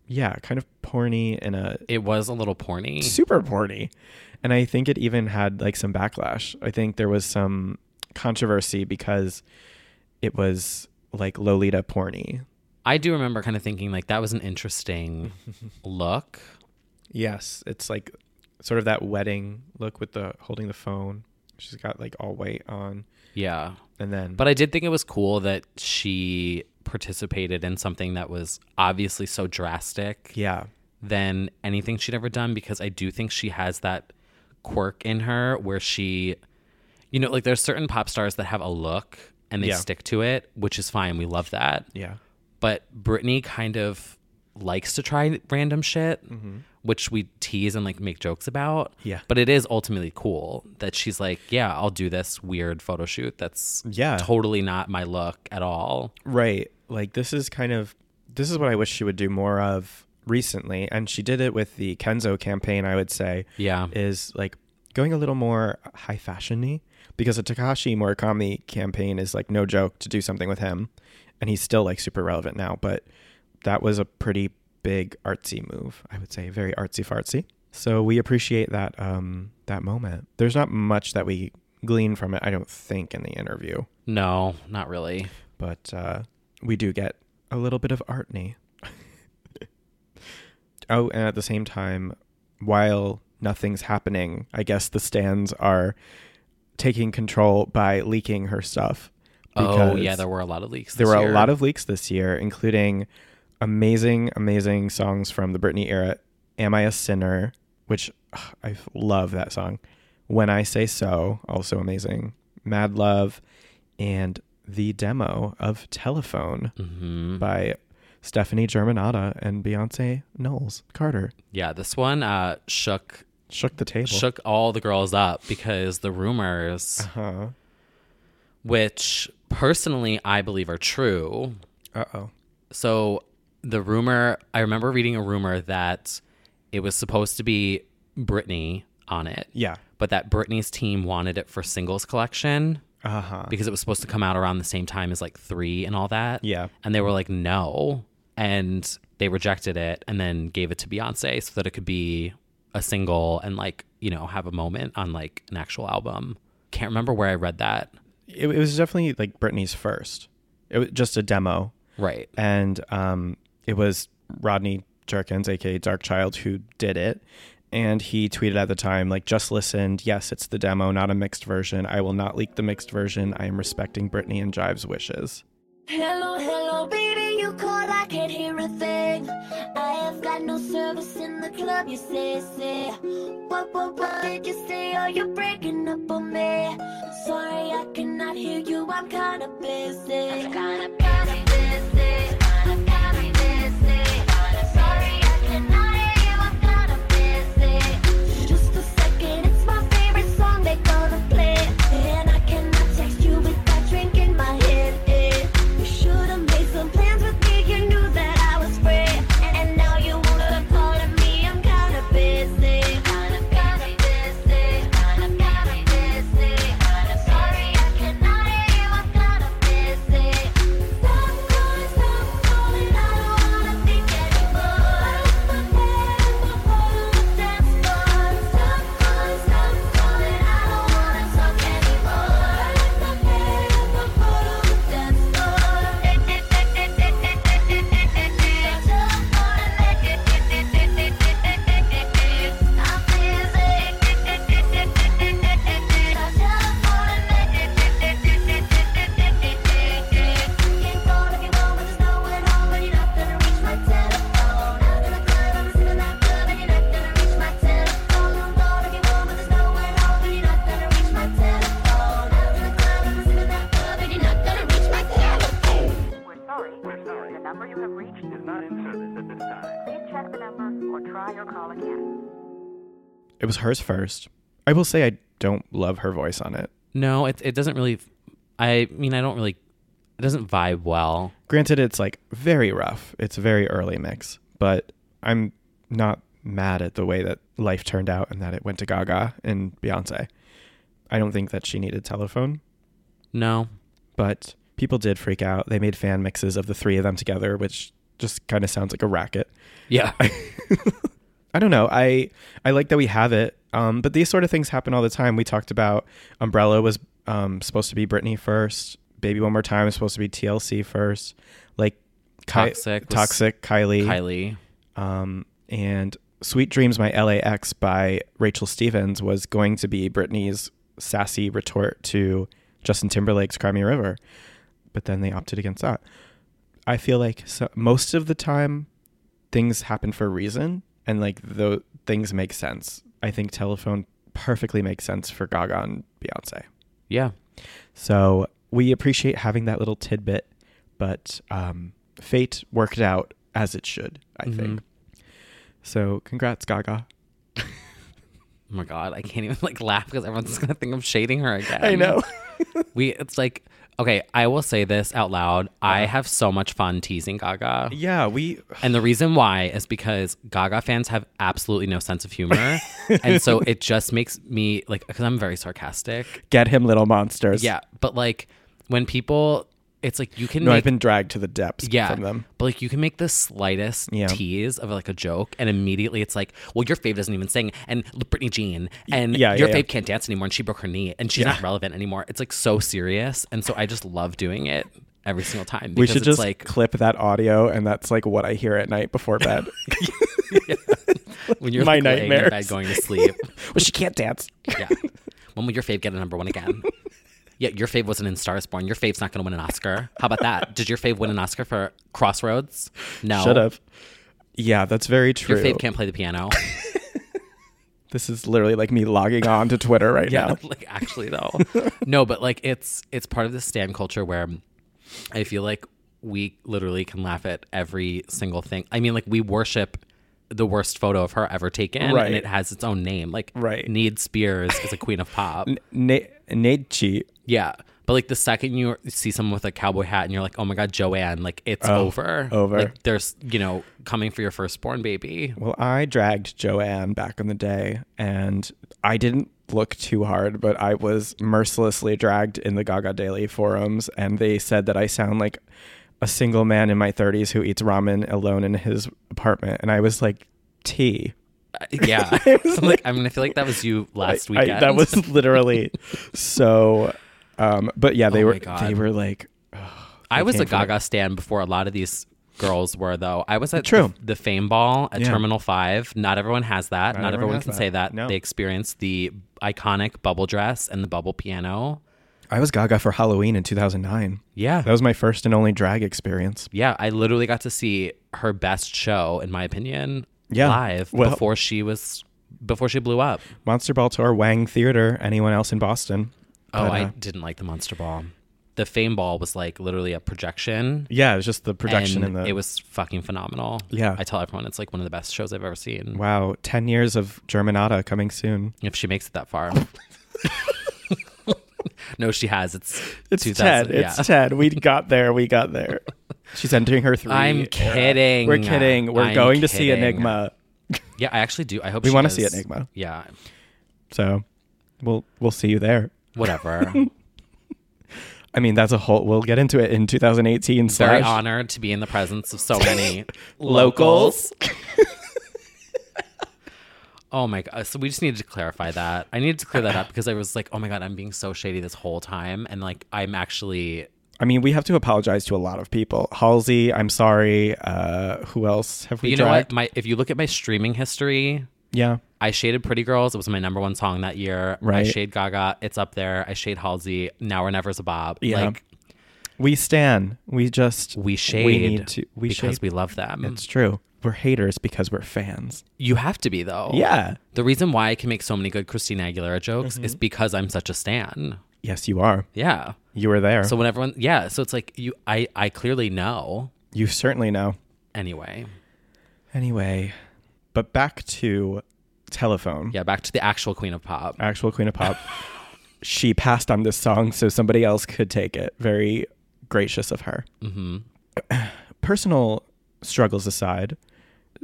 Yeah, kind of porny in a It was a little porny. super porny. And I think it even had like some backlash. I think there was some controversy because it was like Lolita porny. I do remember kind of thinking like that was an interesting look. Yes, it's like sort of that wedding look with the holding the phone. She's got like all white on, Yeah. and then But I did think it was cool that she participated in something that was obviously so drastic yeah, than anything she'd ever done because I do think she has that quirk in her where she you know like there's certain pop stars that have a look and they Yeah. stick to it, which is fine. We love that. yeah, But Britney kind of likes to try random shit, which we tease and like make jokes about. Mm-hmm. Yeah. But it is ultimately cool that she's like, yeah, I'll do this weird photo shoot that's Yeah. totally not my look at all. right. Like this is kind of this is what I wish she would do more of recently, and she did it with the Kenzo campaign. I would say, Yeah. is like going a little more high fashiony because the Takashi Murakami campaign is like no joke to do something with him, and he's still like super relevant now. But that was a pretty big artsy move, I would say, very artsy fartsy. So we appreciate that um, that moment. There's not much that we glean from it, I don't think, in the interview, No, not really. but uh, we do get a little bit of artney. oh, and at the same time, while nothing's happening, I guess the stands are taking control by leaking her stuff. Oh, yeah, there were a lot of leaks. there were year. a lot of leaks this year, including amazing, amazing songs from the Britney era. Am I a Sinner? Which ugh, I love that song. When I Say So, also amazing. Mad Love, and the demo of Telephone Mhm. by Stefani Germanotta and Beyonce Knowles Carter. Yeah, this one uh, shook Shook the table. shook all the girls up because the rumors, Huh. which personally I believe are true, Uh oh. so the rumor i remember reading a rumor that it was supposed to be Britney on it. Yeah. But that Britney's team wanted it for singles collection Uh huh. because it was supposed to come out around the same time as like three and all that. Yeah. And they were like, no. And they rejected it and then gave it to Beyonce so that it could be a single and like, you know, have a moment on like an actual album. Can't remember where I read that. It, it was definitely like Britney's first. It was just a demo, Right. and um, it was Rodney Jerkins, aka Darkchild, who did it. And he tweeted at the time, like, just listened. Yes, it's the demo, not a mixed version. I will not leak the mixed version. I am respecting Britney and Jive's wishes. Hello, hello, baby, you called, I can't service in the club, you say, say. What, what, what did you say? Oh, you're breaking up on me? Sorry, I cannot hear you, I'm kinda busy. I'm kinda busy. Try your call again. It was hers first. I will say I don't love her voice on it. No, it, it doesn't really. I mean, I don't really. It doesn't vibe well. Granted, it's like very rough. It's a very early mix, but I'm not mad at the way that life turned out and that it went to Gaga and Beyonce. I don't think that she needed telephone, No. but people did freak out. They made fan mixes of the three of them together, which just kind of sounds like a racket. Yeah. I don't know. I I like that we have it. Um, but these sort of things happen all the time. We talked about Umbrella was um, supposed to be Britney first. Baby One More Time was supposed to be TLC first. Like Toxic Toxic, Kylie, Kylie. Um, and Sweet Dreams, My LA Ex by Rachel Stevens was going to be Britney's sassy retort to Justin Timberlake's Cry Me a River. But then they opted against that. I feel like so, most of the time things happen for a reason and like the things make sense. I think Telephone perfectly makes sense for Gaga and Beyonce. Yeah. So we appreciate having that little tidbit, but um, fate worked out as it should, I think. So congrats, Gaga. Oh my god, I can't even like laugh because everyone's gonna think I'm shading her again. I know. we it's like okay, I will say this out loud. I have so much fun teasing Gaga. yeah, we And the reason why is because Gaga fans have absolutely no sense of humor. and so it just makes me like cuz I'm very sarcastic. get him, little monsters. Yeah, but like when people it's like you can No, make I've been dragged to the depths yeah, from them. But like you can make the slightest Yeah. tease of like a joke, and immediately it's like, well, your fave doesn't even sing, and look, Britney Jean, and yeah, your yeah, fave can't dance anymore, and she broke her knee, and she's not relevant anymore. It's like so serious, and so I just love doing it every single time. We should it's just like clip that audio, and that's like what I hear at night before bed. when you're my like, laying in nightmares. bed going to sleep. well, she can't dance. yeah, when will your fave get a number one again? Yeah, your fave wasn't in Stars Born. Your fave's not going to win an Oscar. How about that? Did your fave win an Oscar for Crossroads? No. Should have. Yeah, that's very true. Your fave can't play the piano. This is literally like me logging on to Twitter right yeah now. like actually though no but like it's it's part of the stan culture where i feel like we literally can laugh at every single thing i mean like we worship the worst photo of her ever taken Right. and it has its own name like Right. need spears is a queen of pop Na- Nachi. Yeah but like the second you see someone with a cowboy hat and you're like, oh my god, Joanne, like it's Oh, over. over. Like there's you know coming for your firstborn baby. Well, I dragged Joanne back in the day, and I didn't look too hard, but I was mercilessly dragged in the Gaga Daily forums, and they said that I sound like a single man in my 30s who eats ramen alone in his apartment, and I was like, tea. Uh, Yeah, I'm like I'm gonna feel like that was you last I- I- weekend. that was literally so. Um, but yeah, they Oh were they were like, I was a for it. Gaga stan before a lot of these girls were though. I was at True. The, the Fame Ball at Yeah. Terminal Five. Not everyone has that. Not Not, everyone everyone can that. say that. No. They experienced the iconic bubble dress and the bubble piano. I was Gaga for Halloween in 2009. Yeah. That was my first and only drag experience. yeah, I literally got to see her best show, in my opinion, Yeah. live Well- before she was before she blew up. Monster Ball Tour, Wang Theater. Anyone else in Boston? Oh, But, I uh, didn't like the Monster Ball. The Fame Ball was like literally a projection. Yeah, it was just the production and and the. it was fucking phenomenal. Yeah. I tell everyone it's like one of the best shows I've ever seen. wow, ten years of Germanotta coming soon. If she makes it that far. no, she has. It's It's 2000, ten. It's yeah. ten. We got there. We got there. She's entering her three. I'm kidding. We're kidding. We're I'm going to see. Enigma. Yeah, I actually do. I hope We wanna see does. Enigma. Yeah, So, we'll we'll see you there. Whatever. I mean, that's a whole. We'll get into it in 2018. Very slash honored to be in the presence of so many locals. Oh my god! So we just needed to clarify that. I needed to clear that up because I was like, "Oh my god, I'm being so shady this whole time," and like I'm actually I mean, we have to apologize to a lot of people. Halsey, I'm sorry. Uh, who else have we? you know what? My if you look at my streaming history, Yeah. I shaded Pretty Girls. It was my number one song that year. I shade Gaga. It's up there. I shade Halsey. Now or never's a Bob. Yeah. Like We stand. We just we shade We need to. We because shade. we love them. It's true. We're haters because we're fans. you have to be though. Yeah. The reason why I can make so many good Christina Aguilera jokes Mm-hmm. is because I'm such a stan. Yes, you are. Yeah. You were there. So when everyone, yeah. So it's like you, I, I clearly know. you certainly know. Anyway, Anyway, but back to telephone. yeah. Back to the actual Queen of Pop. Actual Queen of Pop. she passed on this song so somebody else could take it. Very gracious of her. hmm Personal struggles aside,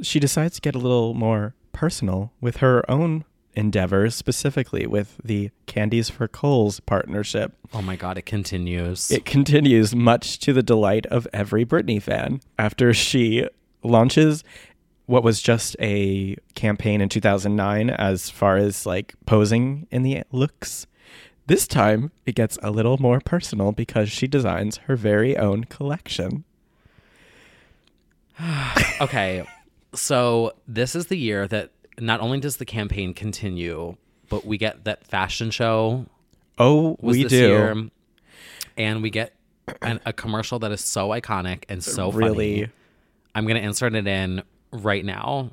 she decides to get a little more personal with her own endeavors, specifically with the Candies for Kohl's partnership. Oh my God! It continues. It continues much to the delight of every Britney fan after she launches what was just a campaign in 2009 as far as like posing in the looks. This time it gets a little more personal because she designs her very own collection. okay. So this is the year that not only does the campaign continue, but we get that fashion show Oh, was we do. year, and we get an, a commercial that is so iconic and so Really? funny. I'm gonna insert it in right now.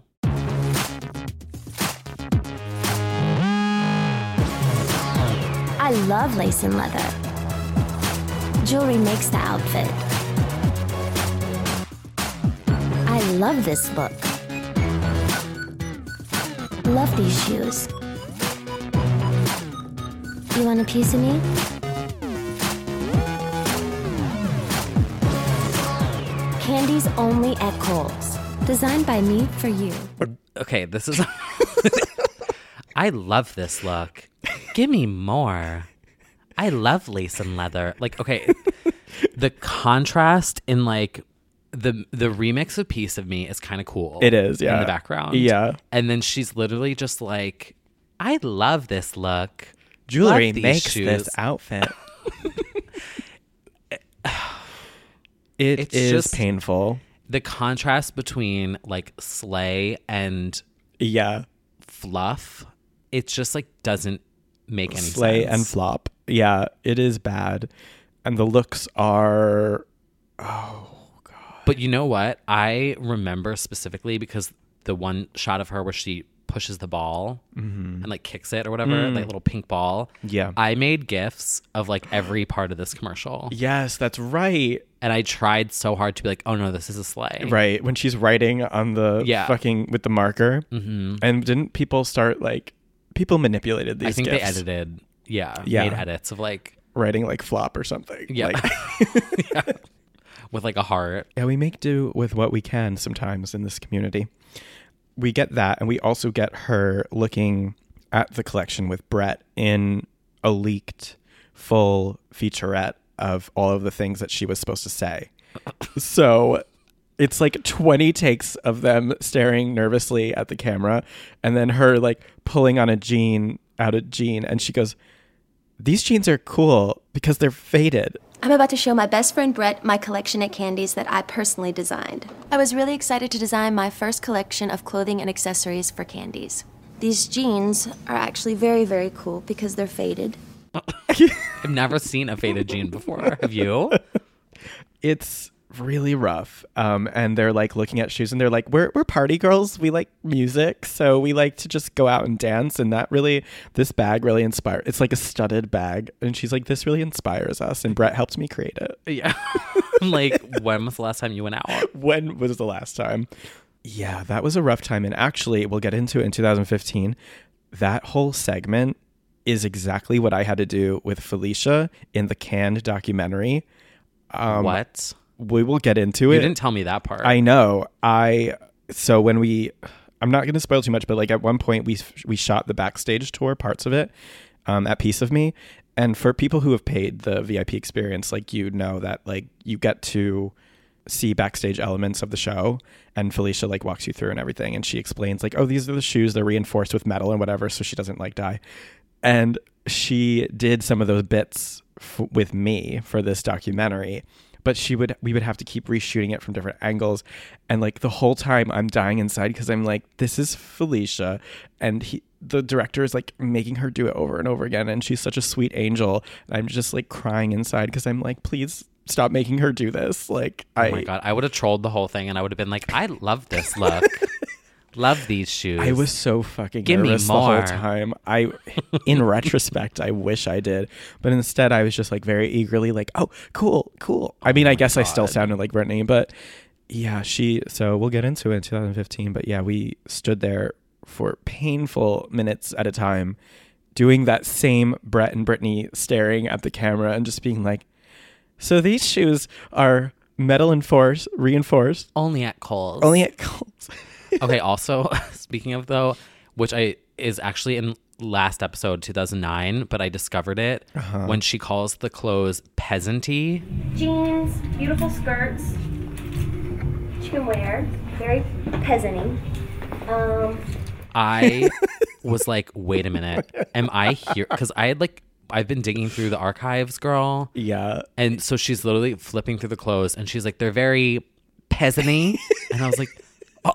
I love lace and leather. Jewelry makes the outfit. I love this look. Love these shoes. You want a piece of me? Candies only at Kohl's. Designed by me for you. Okay, this is. I love this look. Give me more. I love lace and leather. Like, okay, the contrast in like the the remix of "Piece of Me" is kind of cool. It is, in the background. Yeah. and then she's literally just like, "I love this look. Jewelry makes shoes." this outfit. It It's is just- painful. The contrast between like slay and Yeah. fluff, it just like doesn't make any Slay sense. and flop. Yeah, it is bad. And the looks are oh god But you know what? I remember specifically because the one shot of her where she pushes the ball mm-hmm. and like kicks it or whatever, like mm. little pink ball. Yeah. I made gifs of like every part of this commercial. Yes, that's right. And I tried so hard to be like, oh no, this is a slay. Right. When she's writing on the Yeah. fucking with the marker. Mm-hmm. And didn't people start like people manipulated these I think gifs. they edited, yeah, Yeah. made edits of like, writing like flop or something. Yeah. Like, yeah. With like a heart. yeah, we make do with what we can sometimes in this community. We get that, and we also get her looking at the collection with Brett in a leaked full featurette of all of the things that she was supposed to say. so it's like 20 takes of them staring nervously at the camera and then her like pulling on a jean out of jean and she goes these jeans are cool because they're faded I'm about to show my best friend Brett my collection of candies that I personally designed. I was really excited to design my first collection of clothing and accessories for candies. These jeans are actually very, very cool because they're faded. I've never seen a faded jean before. Have you? it's really rough um and they're like looking at shoes and they're like we're we're party girls we like music so we like to just go out and dance and that really this bag really inspired it's like a studded bag and she's like this really inspires us and Brett helped me create it Yeah. like, when was the last time you went out? when was the last time? Yeah, that was a rough time. And actually, we'll get into it in 2015. That whole segment is exactly what I had to do with Felicia in the canned documentary. what? We will get into You it. You didn't tell me that part. I know. I so when we, I'm not going to spoil too much, but like at one point we we shot the backstage tour parts of it um, at Piece of Me, and for people who have paid the VIP experience, like you know that like you get to see backstage elements of the show and Felicia like walks you through and everything and she explains like oh these are the shoes they're reinforced with metal and whatever so she doesn't like die and she did some of those bits f- with me for this documentary but she would we would have to keep reshooting it from different angles and like the whole time i'm dying inside because i'm like this is felicia and he the director is like making her do it over and over again and she's such a sweet angel and i'm just like crying inside because i'm like please stop making her do this like oh i oh my God. I would have trolled the whole thing and I would have been like, I love this look. love these shoes. I was so fucking Give me nervous the whole time. I, in retrospect, I wish I did, but instead I was just like very eagerly like, oh, cool, cool. I mean, oh I guess I still sounded like Britney, but yeah, she. So we'll get into it in 2015, but yeah, we stood there for painful minutes at a time, doing that same Brett and Britney staring at the camera and just being like, so these shoes are metal enforced, reinforced, only at Kohl's. only at Kohl's. okay, also, speaking of though, which I is actually in last episode 2009, but I discovered it Uh-huh. when she calls the clothes peasanty. Jeans, beautiful skirts, you can wear, very peasanty. Um, I was like, wait a minute, am I here? Because I had like, I've been digging through the archives, girl. yeah. And so she's literally flipping through the clothes and she's like, they're very peasanty. and I was like, oh,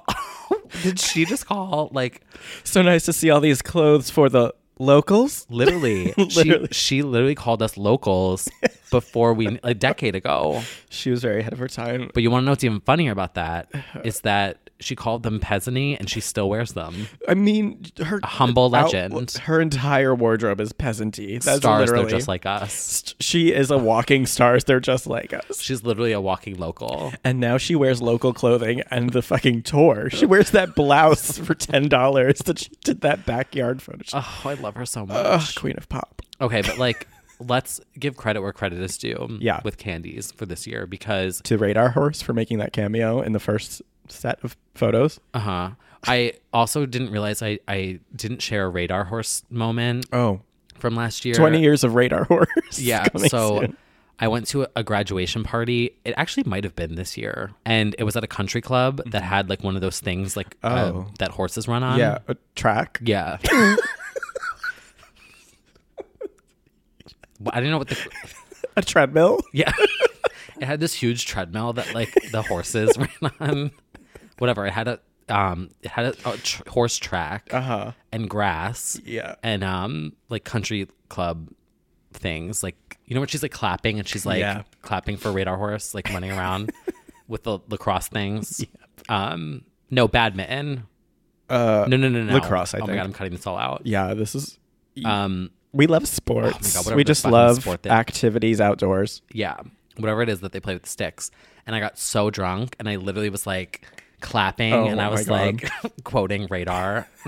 did she just call like So nice to see all these clothes for the locals. literally, Literally. She, she literally called us locals before we a decade ago. She was very ahead of her time. But you want to know what's even funnier about that uh-huh. is that she called them peasanty and she still wears them. I mean, her humble out- legend. her entire wardrobe is peasanty. That's Stars, literally they're just like us. she is a walking stars. They're just like us. She's literally a walking local. And now she wears local clothing and the fucking tour. She wears that blouse for ten dollars that she did that backyard photo. shoot. Oh, I love her so much. Ugh, Queen of Pop. Okay, but like, let's give credit where credit is due. Yeah. with candies for this year because To Radar Horse for making that cameo in the first set of photos. uh huh. I also didn't realize I I didn't share a radar horse moment Oh, from last year. 20 years of Radar Horse. Yeah. So soon. I went to a graduation party. It actually might have been this year, and it was at a country club that had like one of those things like uh, Mm-hmm. Oh. that horses run on. yeah, a track. Yeah. I didn't know what the A treadmill. yeah. it had this huge treadmill that like the horses ran on. Whatever. It had a um it had a, a tr- horse track Uh-huh. and grass Yeah. and um like country club things like you know when she's like clapping and she's like Yeah. clapping for radar horse like running around with the lacrosse things. Um no badminton. Uh, No no no no. lacrosse, I oh my god, I'm cutting this all out. yeah, this is Um we love sports. Oh whatever we just love activities outdoors. yeah, whatever it is that they play with sticks. And I got so drunk and I literally was like clapping Oh and I was like quoting radar.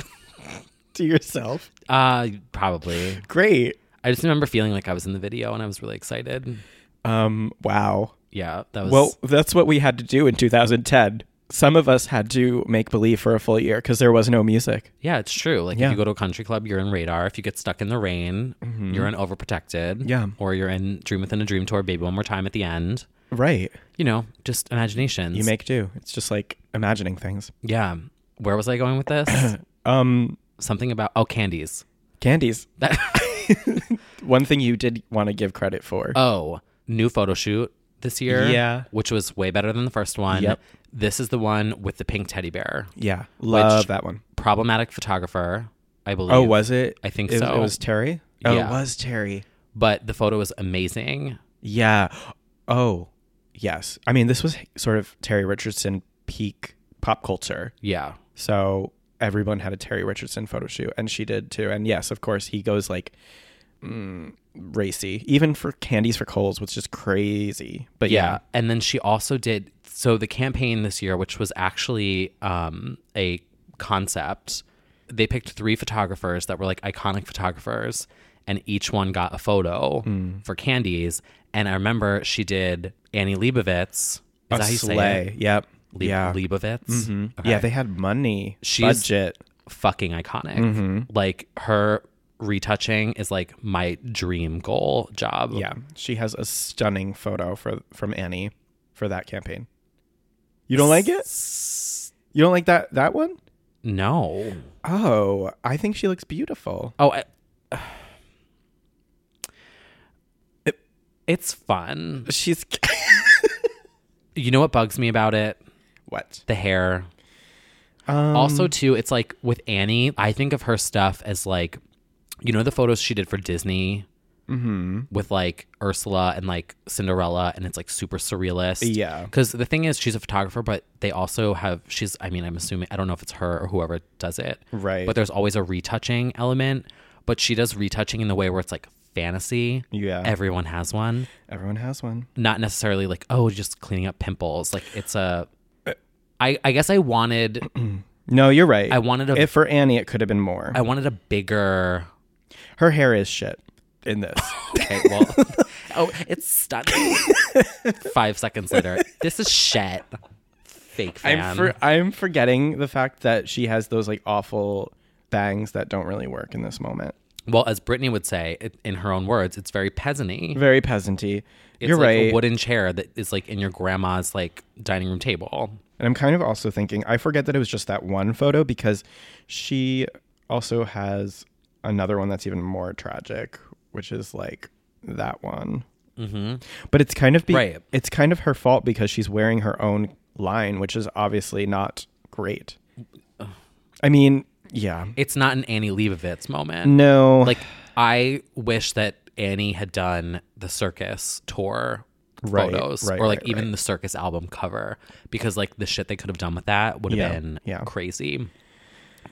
To yourself. Uh probably. Great. I just remember feeling like I was in the video and I was really excited. Um, wow. Yeah, that was Well, that's what we had to do in 2010. Some of us had to make believe for a full year because there was no music. Yeah, it's true. Like Yeah. if you go to a country club, you're in radar. If you get stuck in the rain, you're in overprotected. Mm-hmm. Yeah. Or you're in Dream Within a Dream Tour, Baby One More Time at the end. Right. You know, just imaginations. You make do. It's just like imagining things. Yeah. Where was I going with this? Um, Something about oh candies. candies. That One thing you did want to give credit for. oh, new photo shoot this year. Yeah. Which was way better than the first one. Yep. This is the one with the pink teddy bear. yeah. Love that one. Problematic photographer, I believe. Oh, was it? I think it, so. It was Terry? Oh, Yeah. it was Terry. But the photo was amazing. Yeah. Oh, yes. I mean, this was sort of Terry Richardson peak pop culture. Yeah. So everyone had a Terry Richardson photo shoot, and she did too. And yes, of course, he goes like mm, racy, even for Candies for Kohl's, which is crazy. But yeah. yeah, And then she also did so the campaign this year, which was actually um, a concept. They picked three photographers that were like iconic photographers, and each one got a photo Hmm. for candies. And I remember she did Annie Leibovitz. Is a that how you say sleigh. it? Yep. Le- yeah. Leibovitz. Mhm. Okay. Yeah, they had money, She's- budget. fucking iconic. Mm-hmm. Like her retouching is like my dream goal job. Yeah, she has a stunning photo for from Annie for that campaign. You don't like it? You don't like that that one? No. Oh, I think she looks beautiful. Oh, I, it, it's fun. She's You know what bugs me about it? what? The hair. Um, also, too, it's like with Annie, I think of her stuff as like, you know, the photos she did for Disney Mm-hmm. with like Ursula and like Cinderella, and it's like super surrealist. Yeah. Because the thing is, she's a photographer, but they also have, she's, I mean, I'm assuming, I don't know if it's her or whoever does it. Right. But there's always a retouching element, but she does retouching in the way where it's like fantasy. Yeah. Everyone has one. Everyone has one. Not necessarily like, oh, just cleaning up pimples. Like it's a, uh, I, I guess I wanted, No, you're right. I wanted a- if for Annie, it could have been more. I wanted a bigger, Her hair is shit in this. okay, well, oh, it's stunning. Five seconds later, this is shit. Fake fan. I'm for, I'm forgetting the fact that she has those like awful bangs that don't really work in this moment. Well, as Britney would say, it, in her own words, it's very peasanty. Very peasanty. It's you're like right. a wooden chair that is like in your grandma's like dining room table. And I'm kind of also thinking, I forget that it was just that one photo because she also has another one that's even more tragic, which is like that one. Mm-hmm. But it's kind of be- Right. it's kind of her fault because she's wearing her own line, which is obviously not great. I mean, yeah, It's not an Annie Leibovitz moment. no, Like I wish that Annie had done the circus tour Right, photos right, or like right, even the circus album cover because like the shit they could have done with that would have Yeah, been yeah. crazy.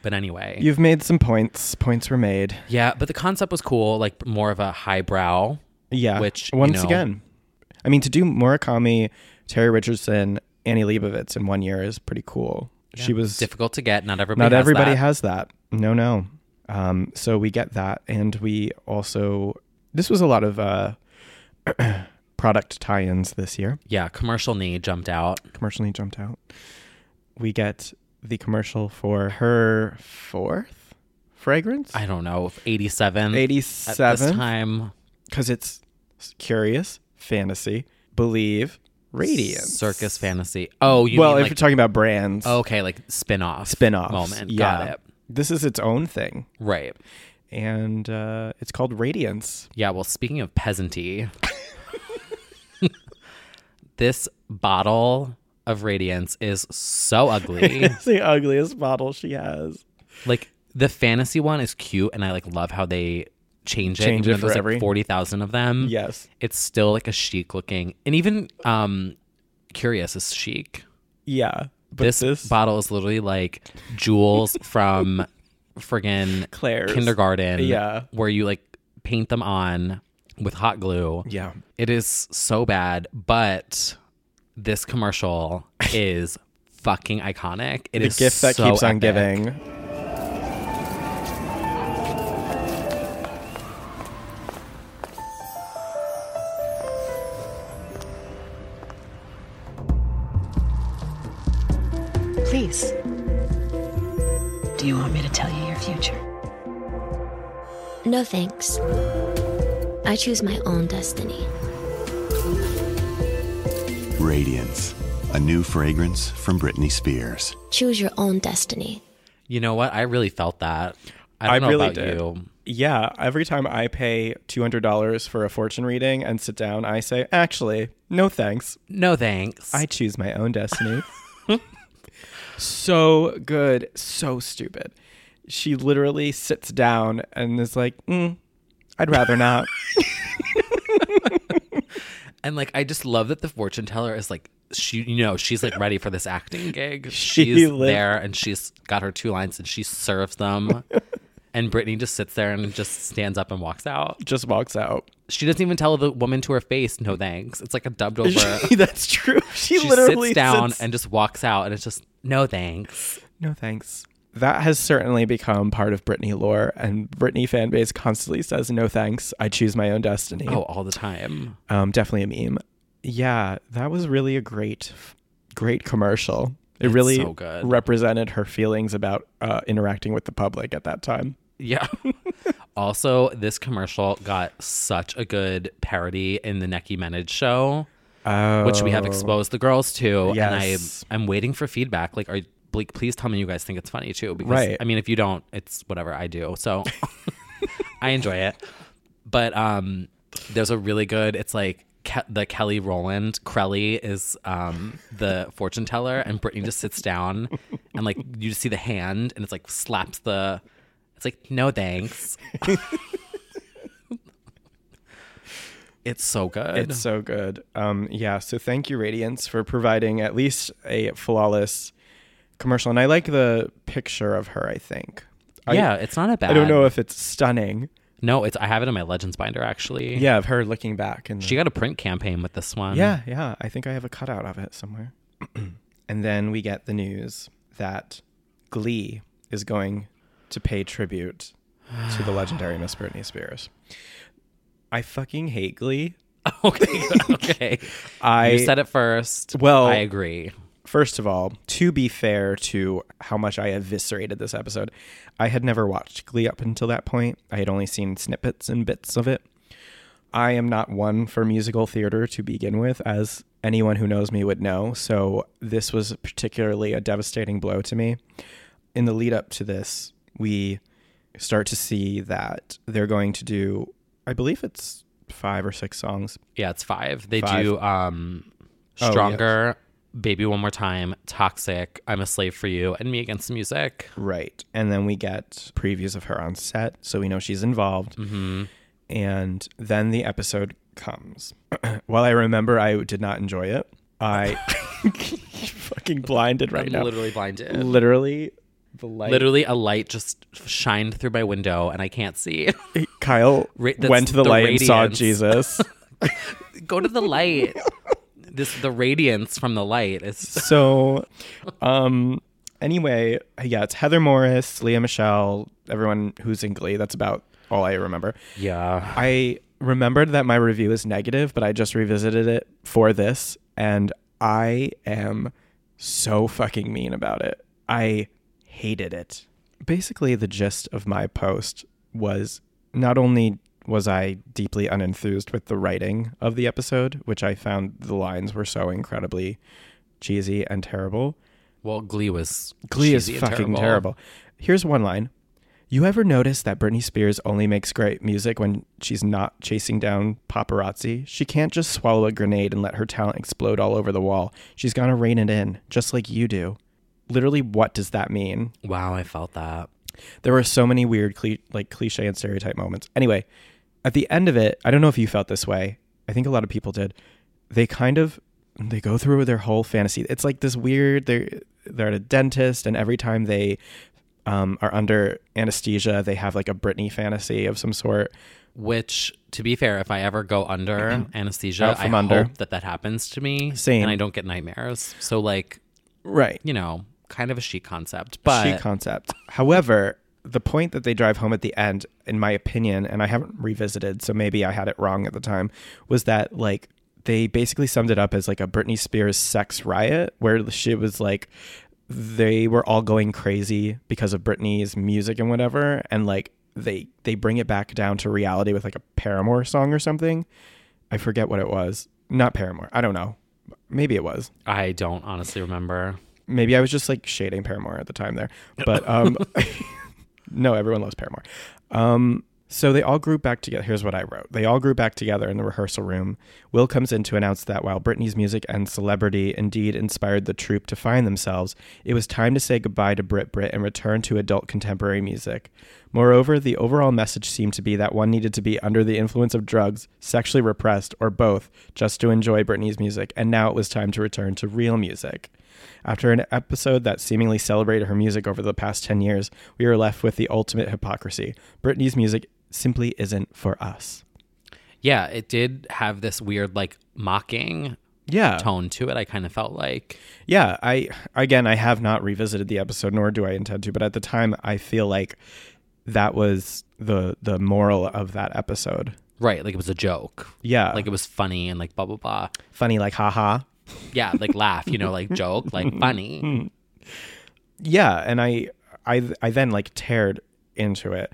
But anyway, you've made some points. Points were made. yeah, but the concept was cool, like more of a highbrow. Yeah. Which, you once know- again, I mean, to do Murakami, Terry Richardson, Annie Leibovitz in one year is pretty cool. She was difficult to get. Not everybody. not has everybody that. has that. No, no. Um, so we get that, and we also this was a lot of uh, product tie-ins this year. Yeah, commercial need jumped out. Commercially jumped out. We get the commercial for her fourth fragrance, I don't know, eighty-seven. At this eighty-seven, time, because it's curious, fantasy, believe, radiance, circus fantasy. Oh, you well, mean if like you're talking about brands, okay, like spin-off, spin-offs, moment. yeah. Got it. This is its own thing, Right. and uh, it's called Radiance. Yeah, well, speaking of peasanty, this bottle of radiance is so ugly. it's the ugliest bottle she has. like the fantasy one is cute, and I like love how they change it. Change even it though there's for every- like forty thousand of them. Yes. it's still like a chic looking, and even um, curious is chic. Yeah. But this, this, bottle is literally like jewels from friggin' Claire's. kindergarten. Yeah. where you like paint them on with hot glue. Yeah. It is so bad, but this commercial is fucking iconic. It the is gift that so keeps on epic. giving. Face. Do you want me to tell you your future? No thanks. I choose my own destiny. Radiance, a new fragrance from Britney Spears. Choose your own destiny. You know what? I really felt that. I don't know really about did. you. Yeah, every time I pay $200 for a fortune reading and sit down, I say, actually, no thanks. No thanks. I choose my own destiny. so good, so stupid. She literally sits down and is like, mm, I'd rather not. and like I just love that the fortune teller is like she you know, she's like ready for this acting gig. She She's lit- there and she's got her two lines and she serves them. and Britney just sits there and just stands up and walks out. Just walks out. She doesn't even tell the woman to her face, no thanks. It's like a dubbed over. That's true. She, she literally sits down sits- and just walks out and it's just no thanks. No thanks. That has certainly become part of Britney lore, and Britney fan base constantly says, "No thanks, I choose my own destiny." Oh, all the time. um, definitely a meme. Yeah, that was really a great, great commercial. It It's really so represented her feelings about uh, interacting with the public at that time. Yeah. also, this commercial got such a good parody in the Necki Menage show. Which we have Oh. exposed the girls to. Yes. And I, I'm waiting for feedback. Like, are Blake, please tell me you guys think it's funny too. Because Right. I mean, if you don't, it's whatever I do. So I enjoy it. But um, there's a really good. It's like Ke- the Kelly Rowland Crelly is um the fortune teller, and Britney just sits down, and like you just see the hand, and it's like slaps the. It's like no thanks. it's so good. It's so good. Um, yeah. So thank you, Radiance, for providing at least a flawless commercial. And I like the picture of her. I think. I- yeah, it's not a bad. I don't know if it's stunning. No, it's I have it in my Legends binder actually. Yeah, of her looking back and She got a print campaign with this one. Yeah, yeah. I think I have a cutout of it somewhere. and then we get the news that Glee is going to pay tribute to the legendary Miss Britney Spears. I fucking hate Glee. okay. Okay. I you said it first. Well, I agree. First of all, to be fair to how much I eviscerated this episode, I had never watched Glee up until that point. I had only seen snippets and bits of it. I am not one for musical theater to begin with, as anyone who knows me would know. So this was particularly a devastating blow to me. In the lead up to this, we start to see that they're going to do, I believe it's five or six songs. Yeah, it's five. They Five. do um Oh. Stronger, Baby One More Time, Toxic, I'm a Slave for You, and Me Against the Music. Right. And then we get previews of her on set, so we know she's involved. Mm-hmm. And then the episode comes. While I remember I did not enjoy it, I fucking blinded right I'm now. literally blinded. Literally, the light. Literally, a light just shined through my window, and I can't see. Kyle Ra- went to the, the light and saw. Jesus. Go to the light. this the radiance from the light is so, um, anyway, yeah, it's Heather Morris, Lea Michele, everyone who's in Glee. That's about all I remember. yeah. I remembered that my review is negative, but I just revisited it for this, and I am so fucking mean about it. I hated it. Basically, the gist of my post was not only was I deeply unenthused with the writing of the episode, which I found the lines were so incredibly cheesy and terrible. Well, Glee was Glee is cheesy and fucking terrible. Here's one line. You ever notice that Britney Spears only makes great music when she's not chasing down paparazzi? She can't just swallow a grenade and let her talent explode all over the wall. She's gonna rein it in, just like you do. Literally, what does that mean? Wow, I felt that. There were so many weird, cli- like cliche and stereotype moments. Anyway, at the end of it, I don't know if you felt this way. I think a lot of people did. They kind of they go through their whole fantasy. It's like this weird. They're they're at a dentist, and every time they um, are under anesthesia, they have like a Britney fantasy of some sort. Which, to be fair, if I ever go under anesthesia, I under. hope that that happens to me, Same. and I don't get nightmares. So, like, Right. you know, kind of a chic concept, but chic concept. However, the point that they drive home at the end, in my opinion, and I haven't revisited, so maybe I had it wrong at the time, was that like they basically summed it up as like a Britney Spears sex riot, where the she was like they were all going crazy because of Britney's music and whatever, and like they they bring it back down to reality with like a Paramore song or something. I forget what it was. Not Paramore. I don't know. Maybe it was. I don't honestly remember. Maybe I was just like shading Paramore at the time there. But um no, everyone loves Paramore. Um so they all group back together. Here's what I wrote. They all group back together in the rehearsal room. Will comes in to announce that while Britney's music and celebrity indeed inspired the troupe to find themselves, it was time to say goodbye to Brit Brit and return to adult contemporary music. Moreover, the overall message seemed to be that one needed to be under the influence of drugs, sexually repressed, or both, just to enjoy Britney's music, and now it was time to return to real music. After an episode that seemingly celebrated her music over the past 10 years, we are left with the ultimate hypocrisy. Britney's music simply isn't for us. Yeah, it did have this weird like mocking Yeah. tone to it. I kind of felt like Yeah, I again I have not revisited the episode nor do I intend to, but at the time I feel like that was the the moral of that episode. right, like it was a joke. Yeah. Like it was funny and like blah blah blah. Funny like haha. Yeah, like laugh, you know, like joke, like funny. Yeah, and I I I then like teared into it.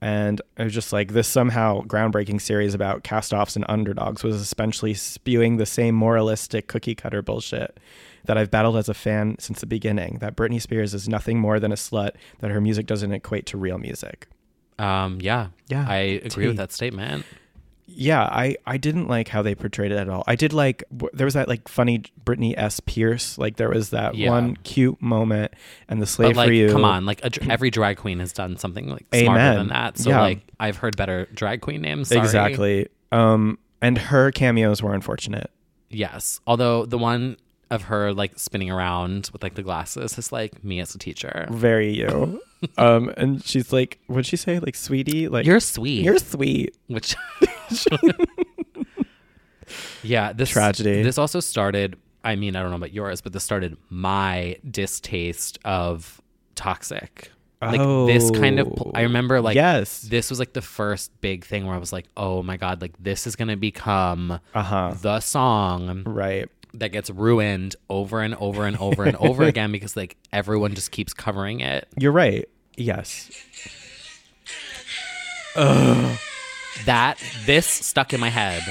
And I was just like, this somehow groundbreaking series about cast-offs and underdogs was essentially spewing the same moralistic cookie cutter bullshit that I've battled as a fan since the beginning. That Britney Spears is nothing more than a slut. That her music doesn't equate to real music. Um, yeah, Yeah, I agree tea. with that statement. Yeah, I I didn't like how they portrayed it at all. I did like there was that like funny Britney S Pierce. Like there was that Yeah. one cute moment and the slave like, for you. come on, like a, every drag queen has done something like smarter Amen. than that. So Yeah. like, I've heard better drag queen names. Sorry. Exactly. Um, and her cameos were unfortunate. Yes. Although the one of her like spinning around with like the glasses is like me as a teacher. Very you. um, and she's like, what'd she say? Like, sweetie, like You're sweet. You're sweet. Which Yeah, this Tragedy. This also started I mean, I don't know about yours, but this started my distaste of toxic. Like this kind of Oh, I remember like yes. this was like the first big thing where I was like, "Oh my god, like this is going to become Uh-huh. the song Right. That gets ruined over and over and over and over again because like everyone just keeps covering it." You're right. Yes. That this stuck in my head.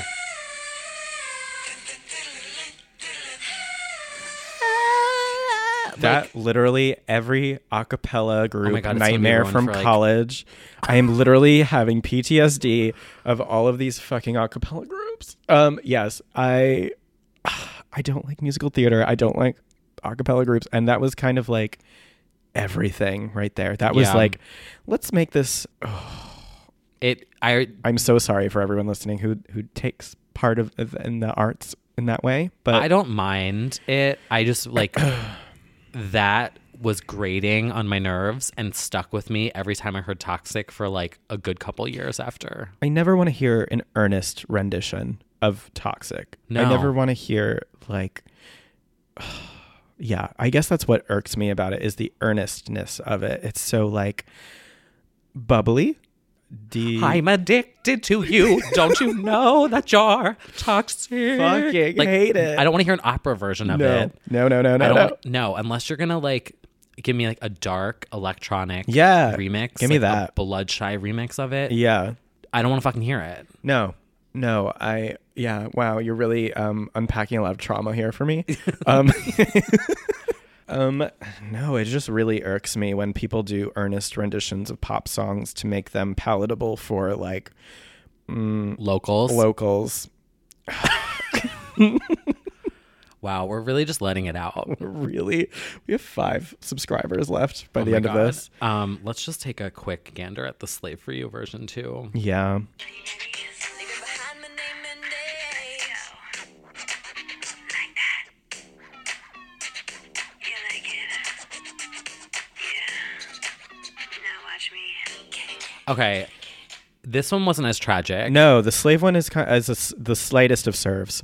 That literally every acapella group Oh God, it's gonna be nightmare from for, like- college. I am literally having PTSD of all of these fucking acapella groups. Um, yes, I I don't like musical theater. I don't like acapella groups, and that was kind of like everything right there. That was Yeah. like, let's make this. It I I'm so sorry for everyone listening who who takes part of of- in the arts in that way, but I don't mind it. I just like that was grating on my nerves and stuck with me every time I heard Toxic for like a good couple years after. I never want to hear an earnest rendition of Toxic. I never want to hear like yeah, I guess that's what irks me about it is the earnestness of it. It's so like bubbly. The I'm addicted to you. Don't you know that you're toxic? Fucking hate it. I don't want to hear an opera version of no, it. no, no, no, no, I don't no. want, no, unless you're gonna like give me like a dark electronic Yeah, remix. give me like, that. Bloodshy remix of it. Yeah. I don't want to fucking hear it. No. No, I yeah, wow, you're really um unpacking a lot of trauma here for me. um Um no, it just really irks me when people do earnest renditions of pop songs to make them palatable for like Locals. locals. wow, we're really just letting it out. Really? We have 5 subscribers left by Oh the end God. of this. Um, let's just take a quick gander at the Slave for You version too. Yeah. Okay, this one wasn't as tragic. No, the slave one is kind as a the slightest of serves.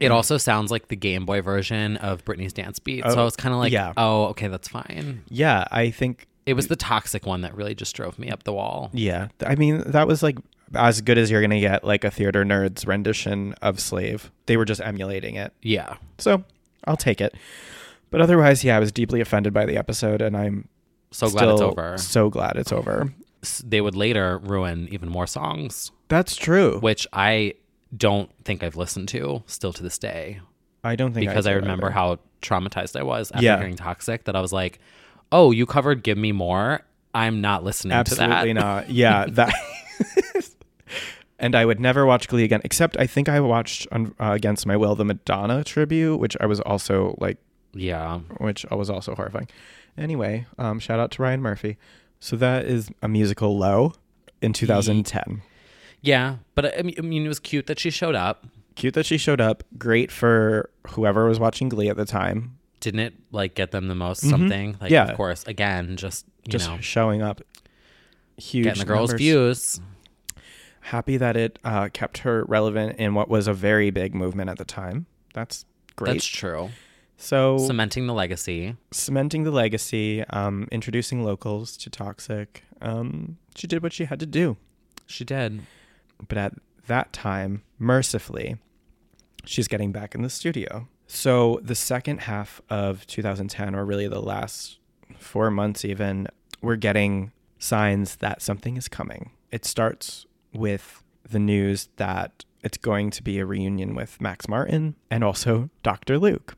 It also sounds like the Game Boy version of Britney's Dance Beat. so Oh, I was kind of like, yeah. oh, okay, that's fine. Yeah, I think It was the toxic one that really just drove me up the wall. Yeah, I mean that was like as good as you're gonna get like a theater nerd's rendition of Slave. They were just emulating it, Yeah. so I'll take it. But otherwise, yeah, I was deeply offended by the episode, and I'm So glad it's over. So glad it's over. They would later ruin even more songs, That's true. which I don't think I've listened to still to this day I don't think because I, did remember either. how traumatized I was after Yeah. hearing Toxic that I was like, "Oh, you covered Give Me More. I'm not listening absolutely to that." Absolutely not. Yeah, that. and I would never watch Glee again, except I think I watched uh, Against My Will the Madonna tribute, which I was also like, Yeah. which was also horrifying. Anyway, um, shout out to Ryan Murphy. So that is a musical low in 2010. Yeah, but I mean, I mean, it was cute that she showed up. Cute that she showed up. Great for whoever was watching Glee at the time. Didn't it like get them the most something? Like, Yeah. of course, again, just you Just know, showing up. Huge. getting the girls' numbers. views. Happy that it uh, kept her relevant in what was a very big movement at the time. That's great. That's true. So Cementing the legacy. cementing the legacy, um, introducing locals to Toxic. Um, she did what she had to do. She did. But at that time, mercifully, she's getting back in the studio. So the second half of 2010, or really the last four months even, we're getting signs that something is coming. It starts with the news that it's going to be a reunion with Max Martin and also Dr. Luke,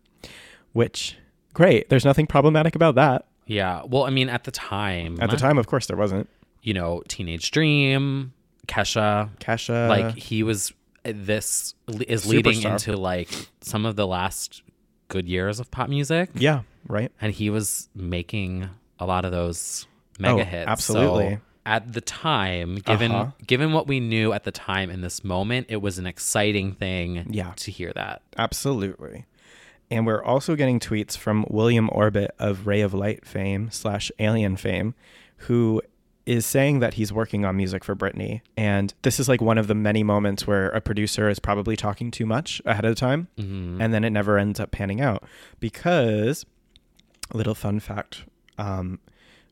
which, great. There's nothing problematic about that. Yeah. Well, I mean, at the time, At the time, of course, there wasn't. you know, Teenage Dream, Kesha, Kesha. like he was. This is leading Superstar. into like some of the last good years of pop music. yeah, right. and he was making a lot of those mega Oh, hits. absolutely. So at the time, given Uh-huh. given what we knew at the time in this moment, it was an exciting thing Yeah. to hear that. Absolutely. And we're also getting tweets from William Orbit of Ray of Light fame slash Alien fame, who is saying that he's working on music for Britney. And this is like one of the many moments where a producer is probably talking too much ahead of time. And then it never ends up panning out. Because, little fun fact um,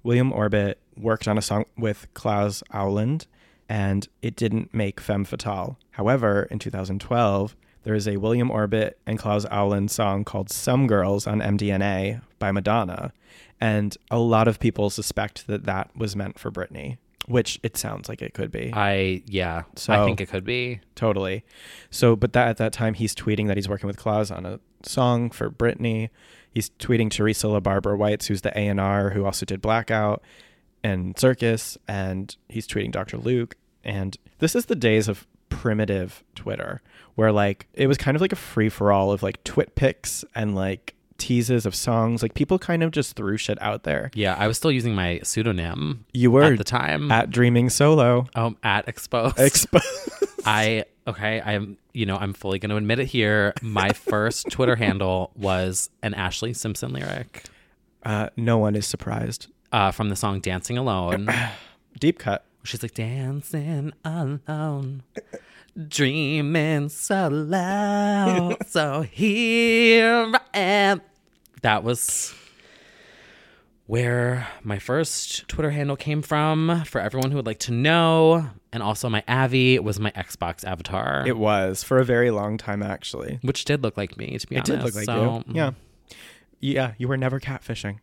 William Orbit worked on a song with Klas Åhlund, and it didn't make Femme Fatale. However, in 2012, there is a William Orbit and Klas Åhlund song called Some Girls on MDNA by Madonna. And a lot of people suspect that that was meant for Britney, which it sounds like it could be. I yeah, So, I think it could be. Totally. So, but that at that time, he's tweeting that he's working with Klas on a song for Britney. He's tweeting Teresa LaBarbera Whites, who's the A and R, who also did Blackout and Circus, and he's tweeting Dr. Luke. And this is the days of primitive Twitter, where like it was kind of like a free for all of like twit pics and like teases of songs. Like people kind of just threw shit out there. Yeah, I was still using my pseudonym You were at the time. at Dreaming Solo. um, at Exposed. Expo- I okay, I'm you know, I'm fully going to admit it here. My first Twitter handle was an Ashlee Simpson lyric uh, no one is surprised. uh, from the song Dancing Alone. Deep cut. She's like dancing alone, dreaming so loud. so here I am. That was where my first Twitter handle came from. For everyone who would like to know, and also my Avi was my Xbox avatar, It was for a very long time, actually. which did look like me. To be It honest, did look like So, you. Mm. Yeah. Yeah. You were never catfishing.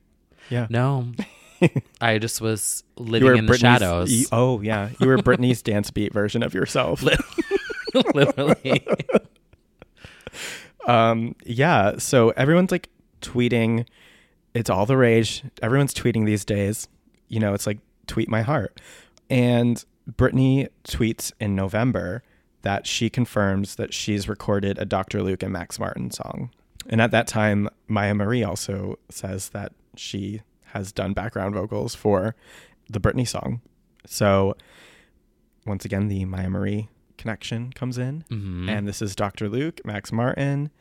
Yeah. No, I just was You living in the shadows. y- oh, yeah. You were Britney's dance beat version of yourself. literally. um, yeah. So everyone's like tweeting. It's all the rage. Everyone's tweeting these days. You know, it's like tweet my heart. And Britney tweets in November that she confirms that she's recorded a Dr. Luke and Max Martin song. And at that time, Myah Marie also says that she has done background vocals for the Britney song. So once again, the Myah Marie connection comes in. Mhm. And this is Dr. Luke, Max Martin.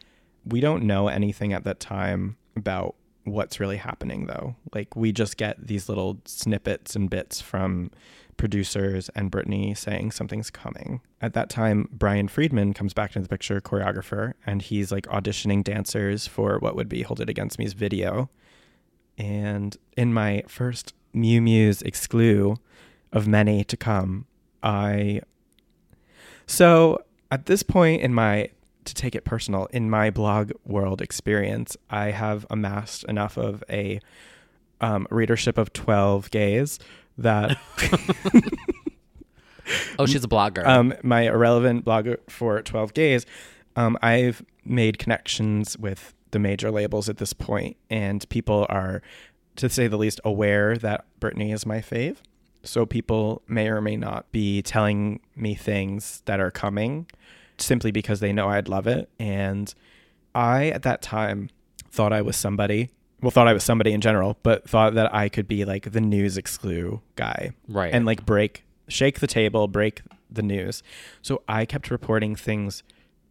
We don't know anything at that time about what's really happening, though. Like, we just get these little snippets and bits from producers and Britney saying something's coming. At that time, Brian Friedman comes back into the picture, choreographer, and he's like auditioning dancers for what would be Hold It Against Me's video. And in my first MuuMuse exclu of many to come, I. So at this point in my to take it personal, in my blog world experience, I have amassed enough of a um, readership of 12 gays that Oh, she's a blogger. um, my irrelevant blogger for 12 gays, um, I've made connections with the major labels at this point, and people are, to say the least, aware that Britney is my fave. So people may or may not be telling me things that are coming simply because they know I'd love it. And I, at that time, thought I was somebody. Well, thought I was somebody in general, but thought that I could be like the news exclu guy. Right. And like break, shake the table, break the news. So I kept reporting things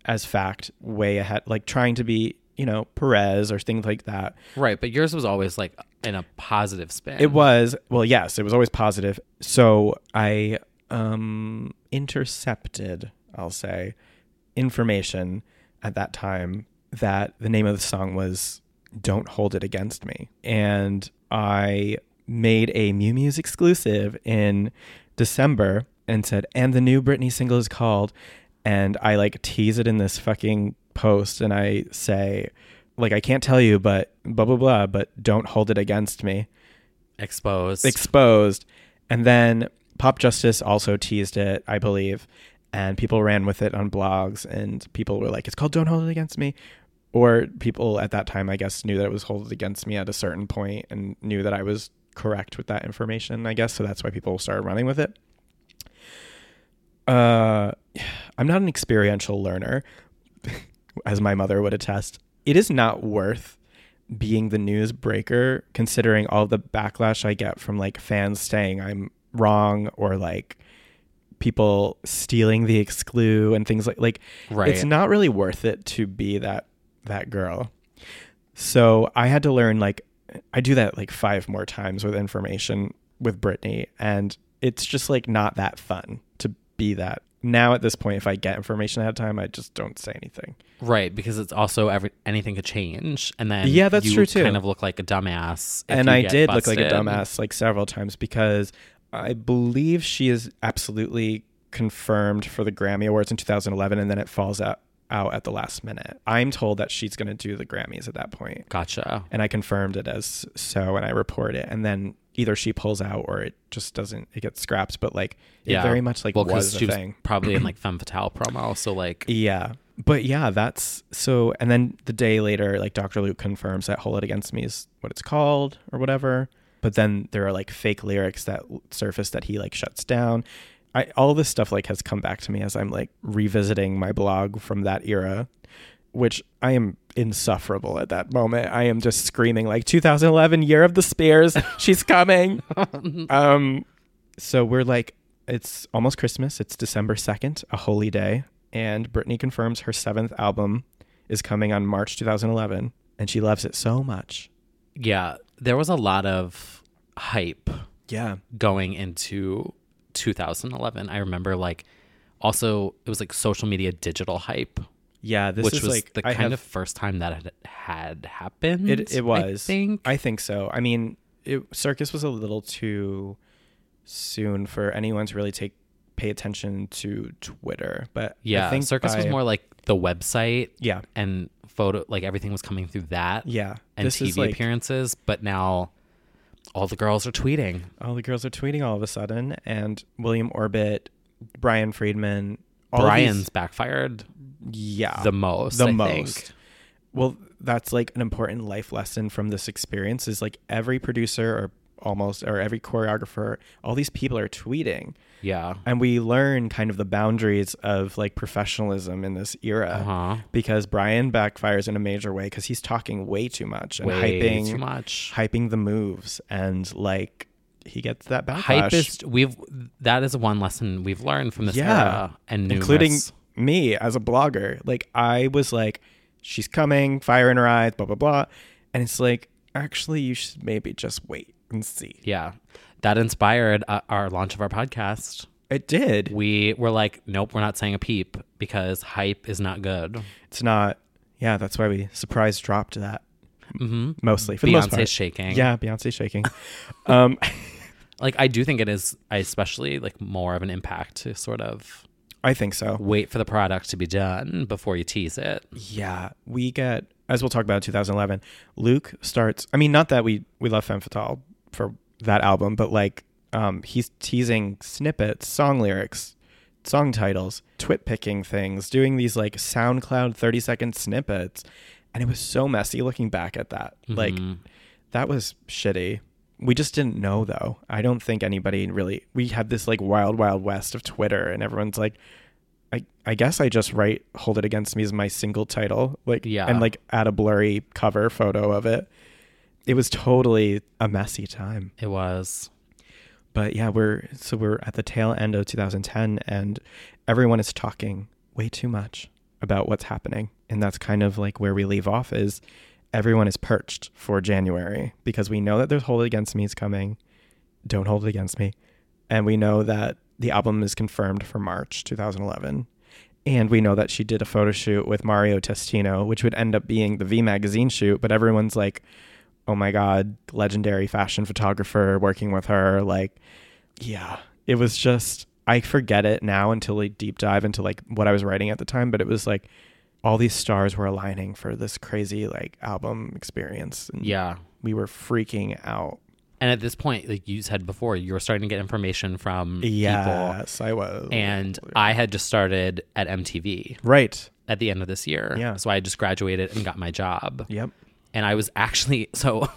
as fact way ahead, like trying to be, you know, Perez or things like that. right, but yours was always like in a positive spin. It was well, yes, it was always positive. So I um intercepted, I'll say, information at that time that the name of the song was Don't Hold It Against Me. And I made a MuuMuse exclusive in December and said, and the new Britney single is called and I like tease it in this fucking post and I say like I can't tell you but blah blah blah but don't hold it against me exposed. exposed. And then Pop Justice also teased it, I believe, and people ran with it on blogs, and people were like, "It's called Don't Hold It Against Me," or people at that time, I guess, knew that it was Hold It Against Me at a certain point and knew that I was correct with that information. I guess so. That's why people started running with it. Uh, I'm not an experiential learner, as my mother would attest. It is not worth being the news breaker considering all the backlash I get from like fans saying I'm wrong or like people stealing the exclu and things like like Right. it's not really worth it to be that that girl. So I had to learn like I do that like five more times with information with Britney and it's just like not that fun to be that. Now at this point if I get information ahead of time I just don't say anything. Right, because it's also every anything could change, and then Yeah, that's you true, too. Kind of look like a dumbass, if and I did look like a dumbass like several times because I believe she is absolutely confirmed for the Grammy Awards in 2011, and then it falls out out at the last minute. I'm told that she's going to do the Grammys at that point, Gotcha. and I confirmed it as so, and I report it, and then either she pulls out or it just doesn't. It gets scrapped, but like it Yeah, very much like well, was she was thing. probably in like femme fatale promo, so like Yeah. But yeah, that's so. And then the day later, like Dr. Luke confirms that Hold It Against Me is what it's called or whatever. But then there are like fake lyrics that surface that he like shuts down. I, all this stuff like has come back to me as I'm like revisiting my blog from that era, which I am insufferable at that moment. I am just screaming like 2011 year of the Spears, she's coming. um, so we're like, it's almost Christmas. It's December 2nd, a holy day. And Britney confirms her seventh album is coming on March 2011. And she loves it so much. yeah, there was a lot of hype Yeah. going into 2011. I remember like also it was like social media digital hype, Yeah. This which is was like the I kind have- of first time that it had happened. It, it was. I think. I think so. I mean, it, Circus was a little too soon for anyone to really take pay attention to Twitter. But yeah, I think Circus was more like the website Yeah. and photo, like everything was coming through that. Yeah. and This is TV like- appearances. But now all the girls are tweeting. all the girls are tweeting all of a sudden, and William Orbit, Brian Friedman, all Brian's these- backfired yeah, the most. the I most. think. Well, that's like an important life lesson from this experience. Is like every producer or almost or every choreographer, all these people are tweeting, Yeah. and we learn kind of the boundaries of like professionalism in this era. Uh-huh. Because Brian backfires in a major way because he's talking way too much and Way hyping too much. hyping the moves, and like he gets that backlash. Hype is we've that is one lesson we've learned from this Yeah. era and numerous, including me as a blogger. Like I was like, she's coming, fire in her eyes, blah blah blah, and it's like actually you should maybe just wait and see. yeah that inspired uh, our launch of our podcast. It did. We were like, nope, we're not saying a peep because hype is not good. It's not. Yeah, that's why we surprise dropped that hmm mostly for the most part. Beyonce's shaking. Yeah, Beyonce shaking. um, like I do think it is, I especially like more of an impact to sort of I think so. Wait for the product to be done before you tease it. Yeah, we get as we'll talk about 2011. Luke starts. I mean, not that we we love Femme Fatale for that album, but like um, he's teasing snippets, song lyrics, song titles, twit picking things, doing these like SoundCloud 30 second snippets, and it was so messy looking back at that. Like that was shitty. We just didn't know though. I don't think anybody really. We had this like wild, wild west of Twitter, and everyone's like, I, I guess I just write "Hold It Against Me" as my single title, like Yeah. and like add a blurry cover photo of it. It was totally a messy time. It was. But yeah, we're so we're at the tail end of 2010, and everyone is talking way too much about what's happening, and that's kind of like where we leave off. Is everyone is perched for January because we know that there's "Hold It Against Me" is coming. Don't hold it against me, and we know that the album is confirmed for March 2011. And we know that she did a photo shoot with Mario Testino, which would end up being the V magazine shoot. But everyone's like, oh my God, legendary fashion photographer working with her. Like, yeah, it was just, I forget it now until I deep dive into like what I was writing at the time. But it was like all these stars were aligning for this crazy like album experience. And Yeah. we were freaking out. And at this point, like you said before, you were starting to get information from people. Yes, I was. And I had just started at MTV right. at the end of this year. Yeah. So I just graduated and got my job. Yep. And I was actually so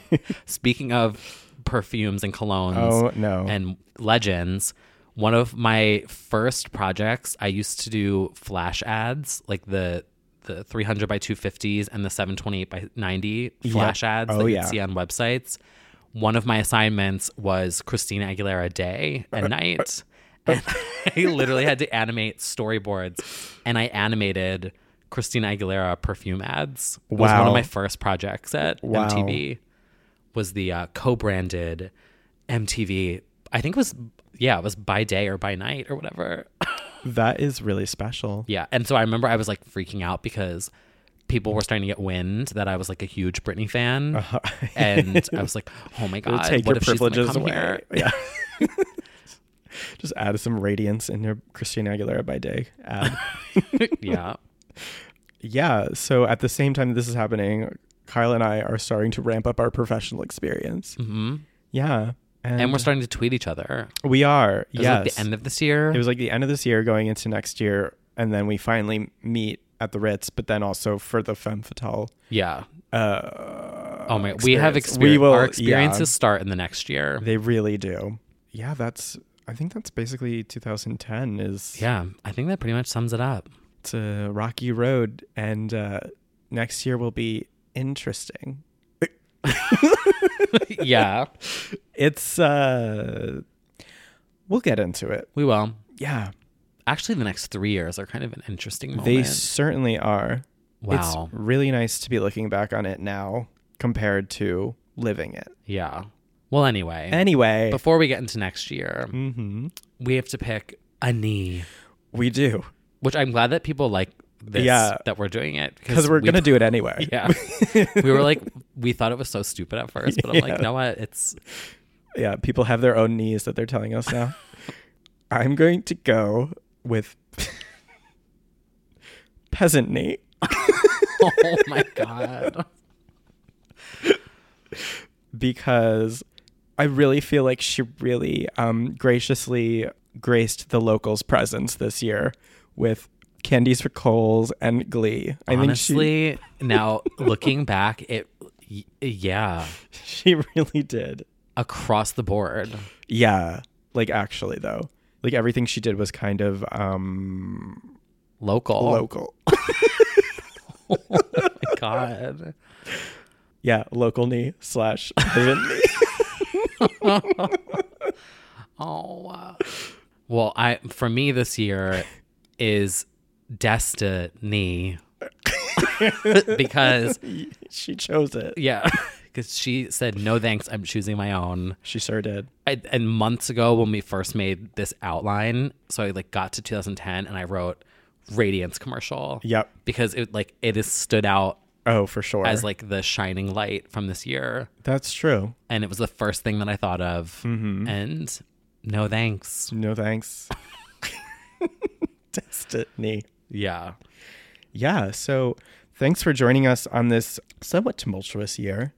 speaking of perfumes and colognes Oh, no. and legends, one of my first projects, I used to do flash ads, like the the 300 by 250s and the 728 by 90 flash ads Oh, that you'd see on websites. One of my assignments was Christina Aguilera day and night. And I literally had to animate storyboards and I animated Christina Aguilera perfume ads. It was one of my first projects at Wow. MTV. Was the uh, co-branded MTV? I think it was yeah, it was by day or by night or whatever. That is really special. yeah, and so I remember I was like freaking out because people were starting to get wind that I was like a huge Britney fan, and I was like, oh my god, take what your if she's gonna privileges come away. here? Yeah. Just add some radiance in your Christina Aguilera by day ad. yeah. yeah. So at the same time this is happening, Kyle and I are starting to ramp up our professional experience. hmm Yeah. And we're starting to tweet each other. We are. It was yes. like the end of this year. It was like the end of this year going into next year. And then we finally meet at the Ritz, but then also for the Femme Fatale. yeah. Uh, Oh my, we have experience. experience. We will- Our yeah. experiences start in the next year. They really do. Yeah, that's, I think that's basically 2010 is. Yeah, I think that pretty much sums it up. it's a rocky road and uh, next year will be interesting yeah, it's uh we'll get into it we will. yeah Actually, the next three years are kind of an interesting moment. they certainly are wow. it's really nice to be looking back on it now compared to living it yeah. Well, anyway, anyway before we get into next year, hmm we have to pick a knee, we do which I'm glad that people like this. Yeah. that we're doing it because we're we- gonna do it anyway Yeah, we were like, we thought it was so stupid at first, but I'm like, Yeah. you know what? It's yeah people have their own knees that they're telling us now i'm going to go with peasant knee oh my god. because I really feel like she really um, graciously graced the locals' presence this year with Candie's for Kohl's and Glee. I Honestly, now looking back, it yeah, she, she really did. Across the board. Yeah, like actually though, like everything she did was kind of um, Local. local. Oh my god. yeah, local knee slash knee. Oh. wow. Well, I for me this year is destiny because she chose it. yeah, because she said no thanks. I'm choosing my own. She sure did. I, and months ago when we first made this outline, so I like got to 2010 and I wrote Radiance commercial. Yep. because it like it has stood out Oh, for sure. as like the shining light from this year, That's true. and it was the first thing that I thought of. Mm-hmm. And no thanks. No thanks. Destiny. Yeah. Yeah. So thanks for joining us on this somewhat tumultuous year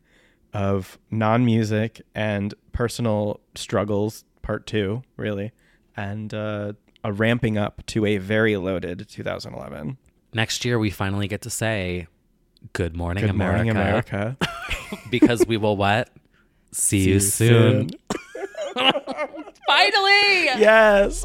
of non music and personal struggles, part two, really, and uh, a ramping up to a very loaded 2011. Next year, we finally get to say, Good morning, Good America. morning, America. because we will what? See, you soon. Finally! yes.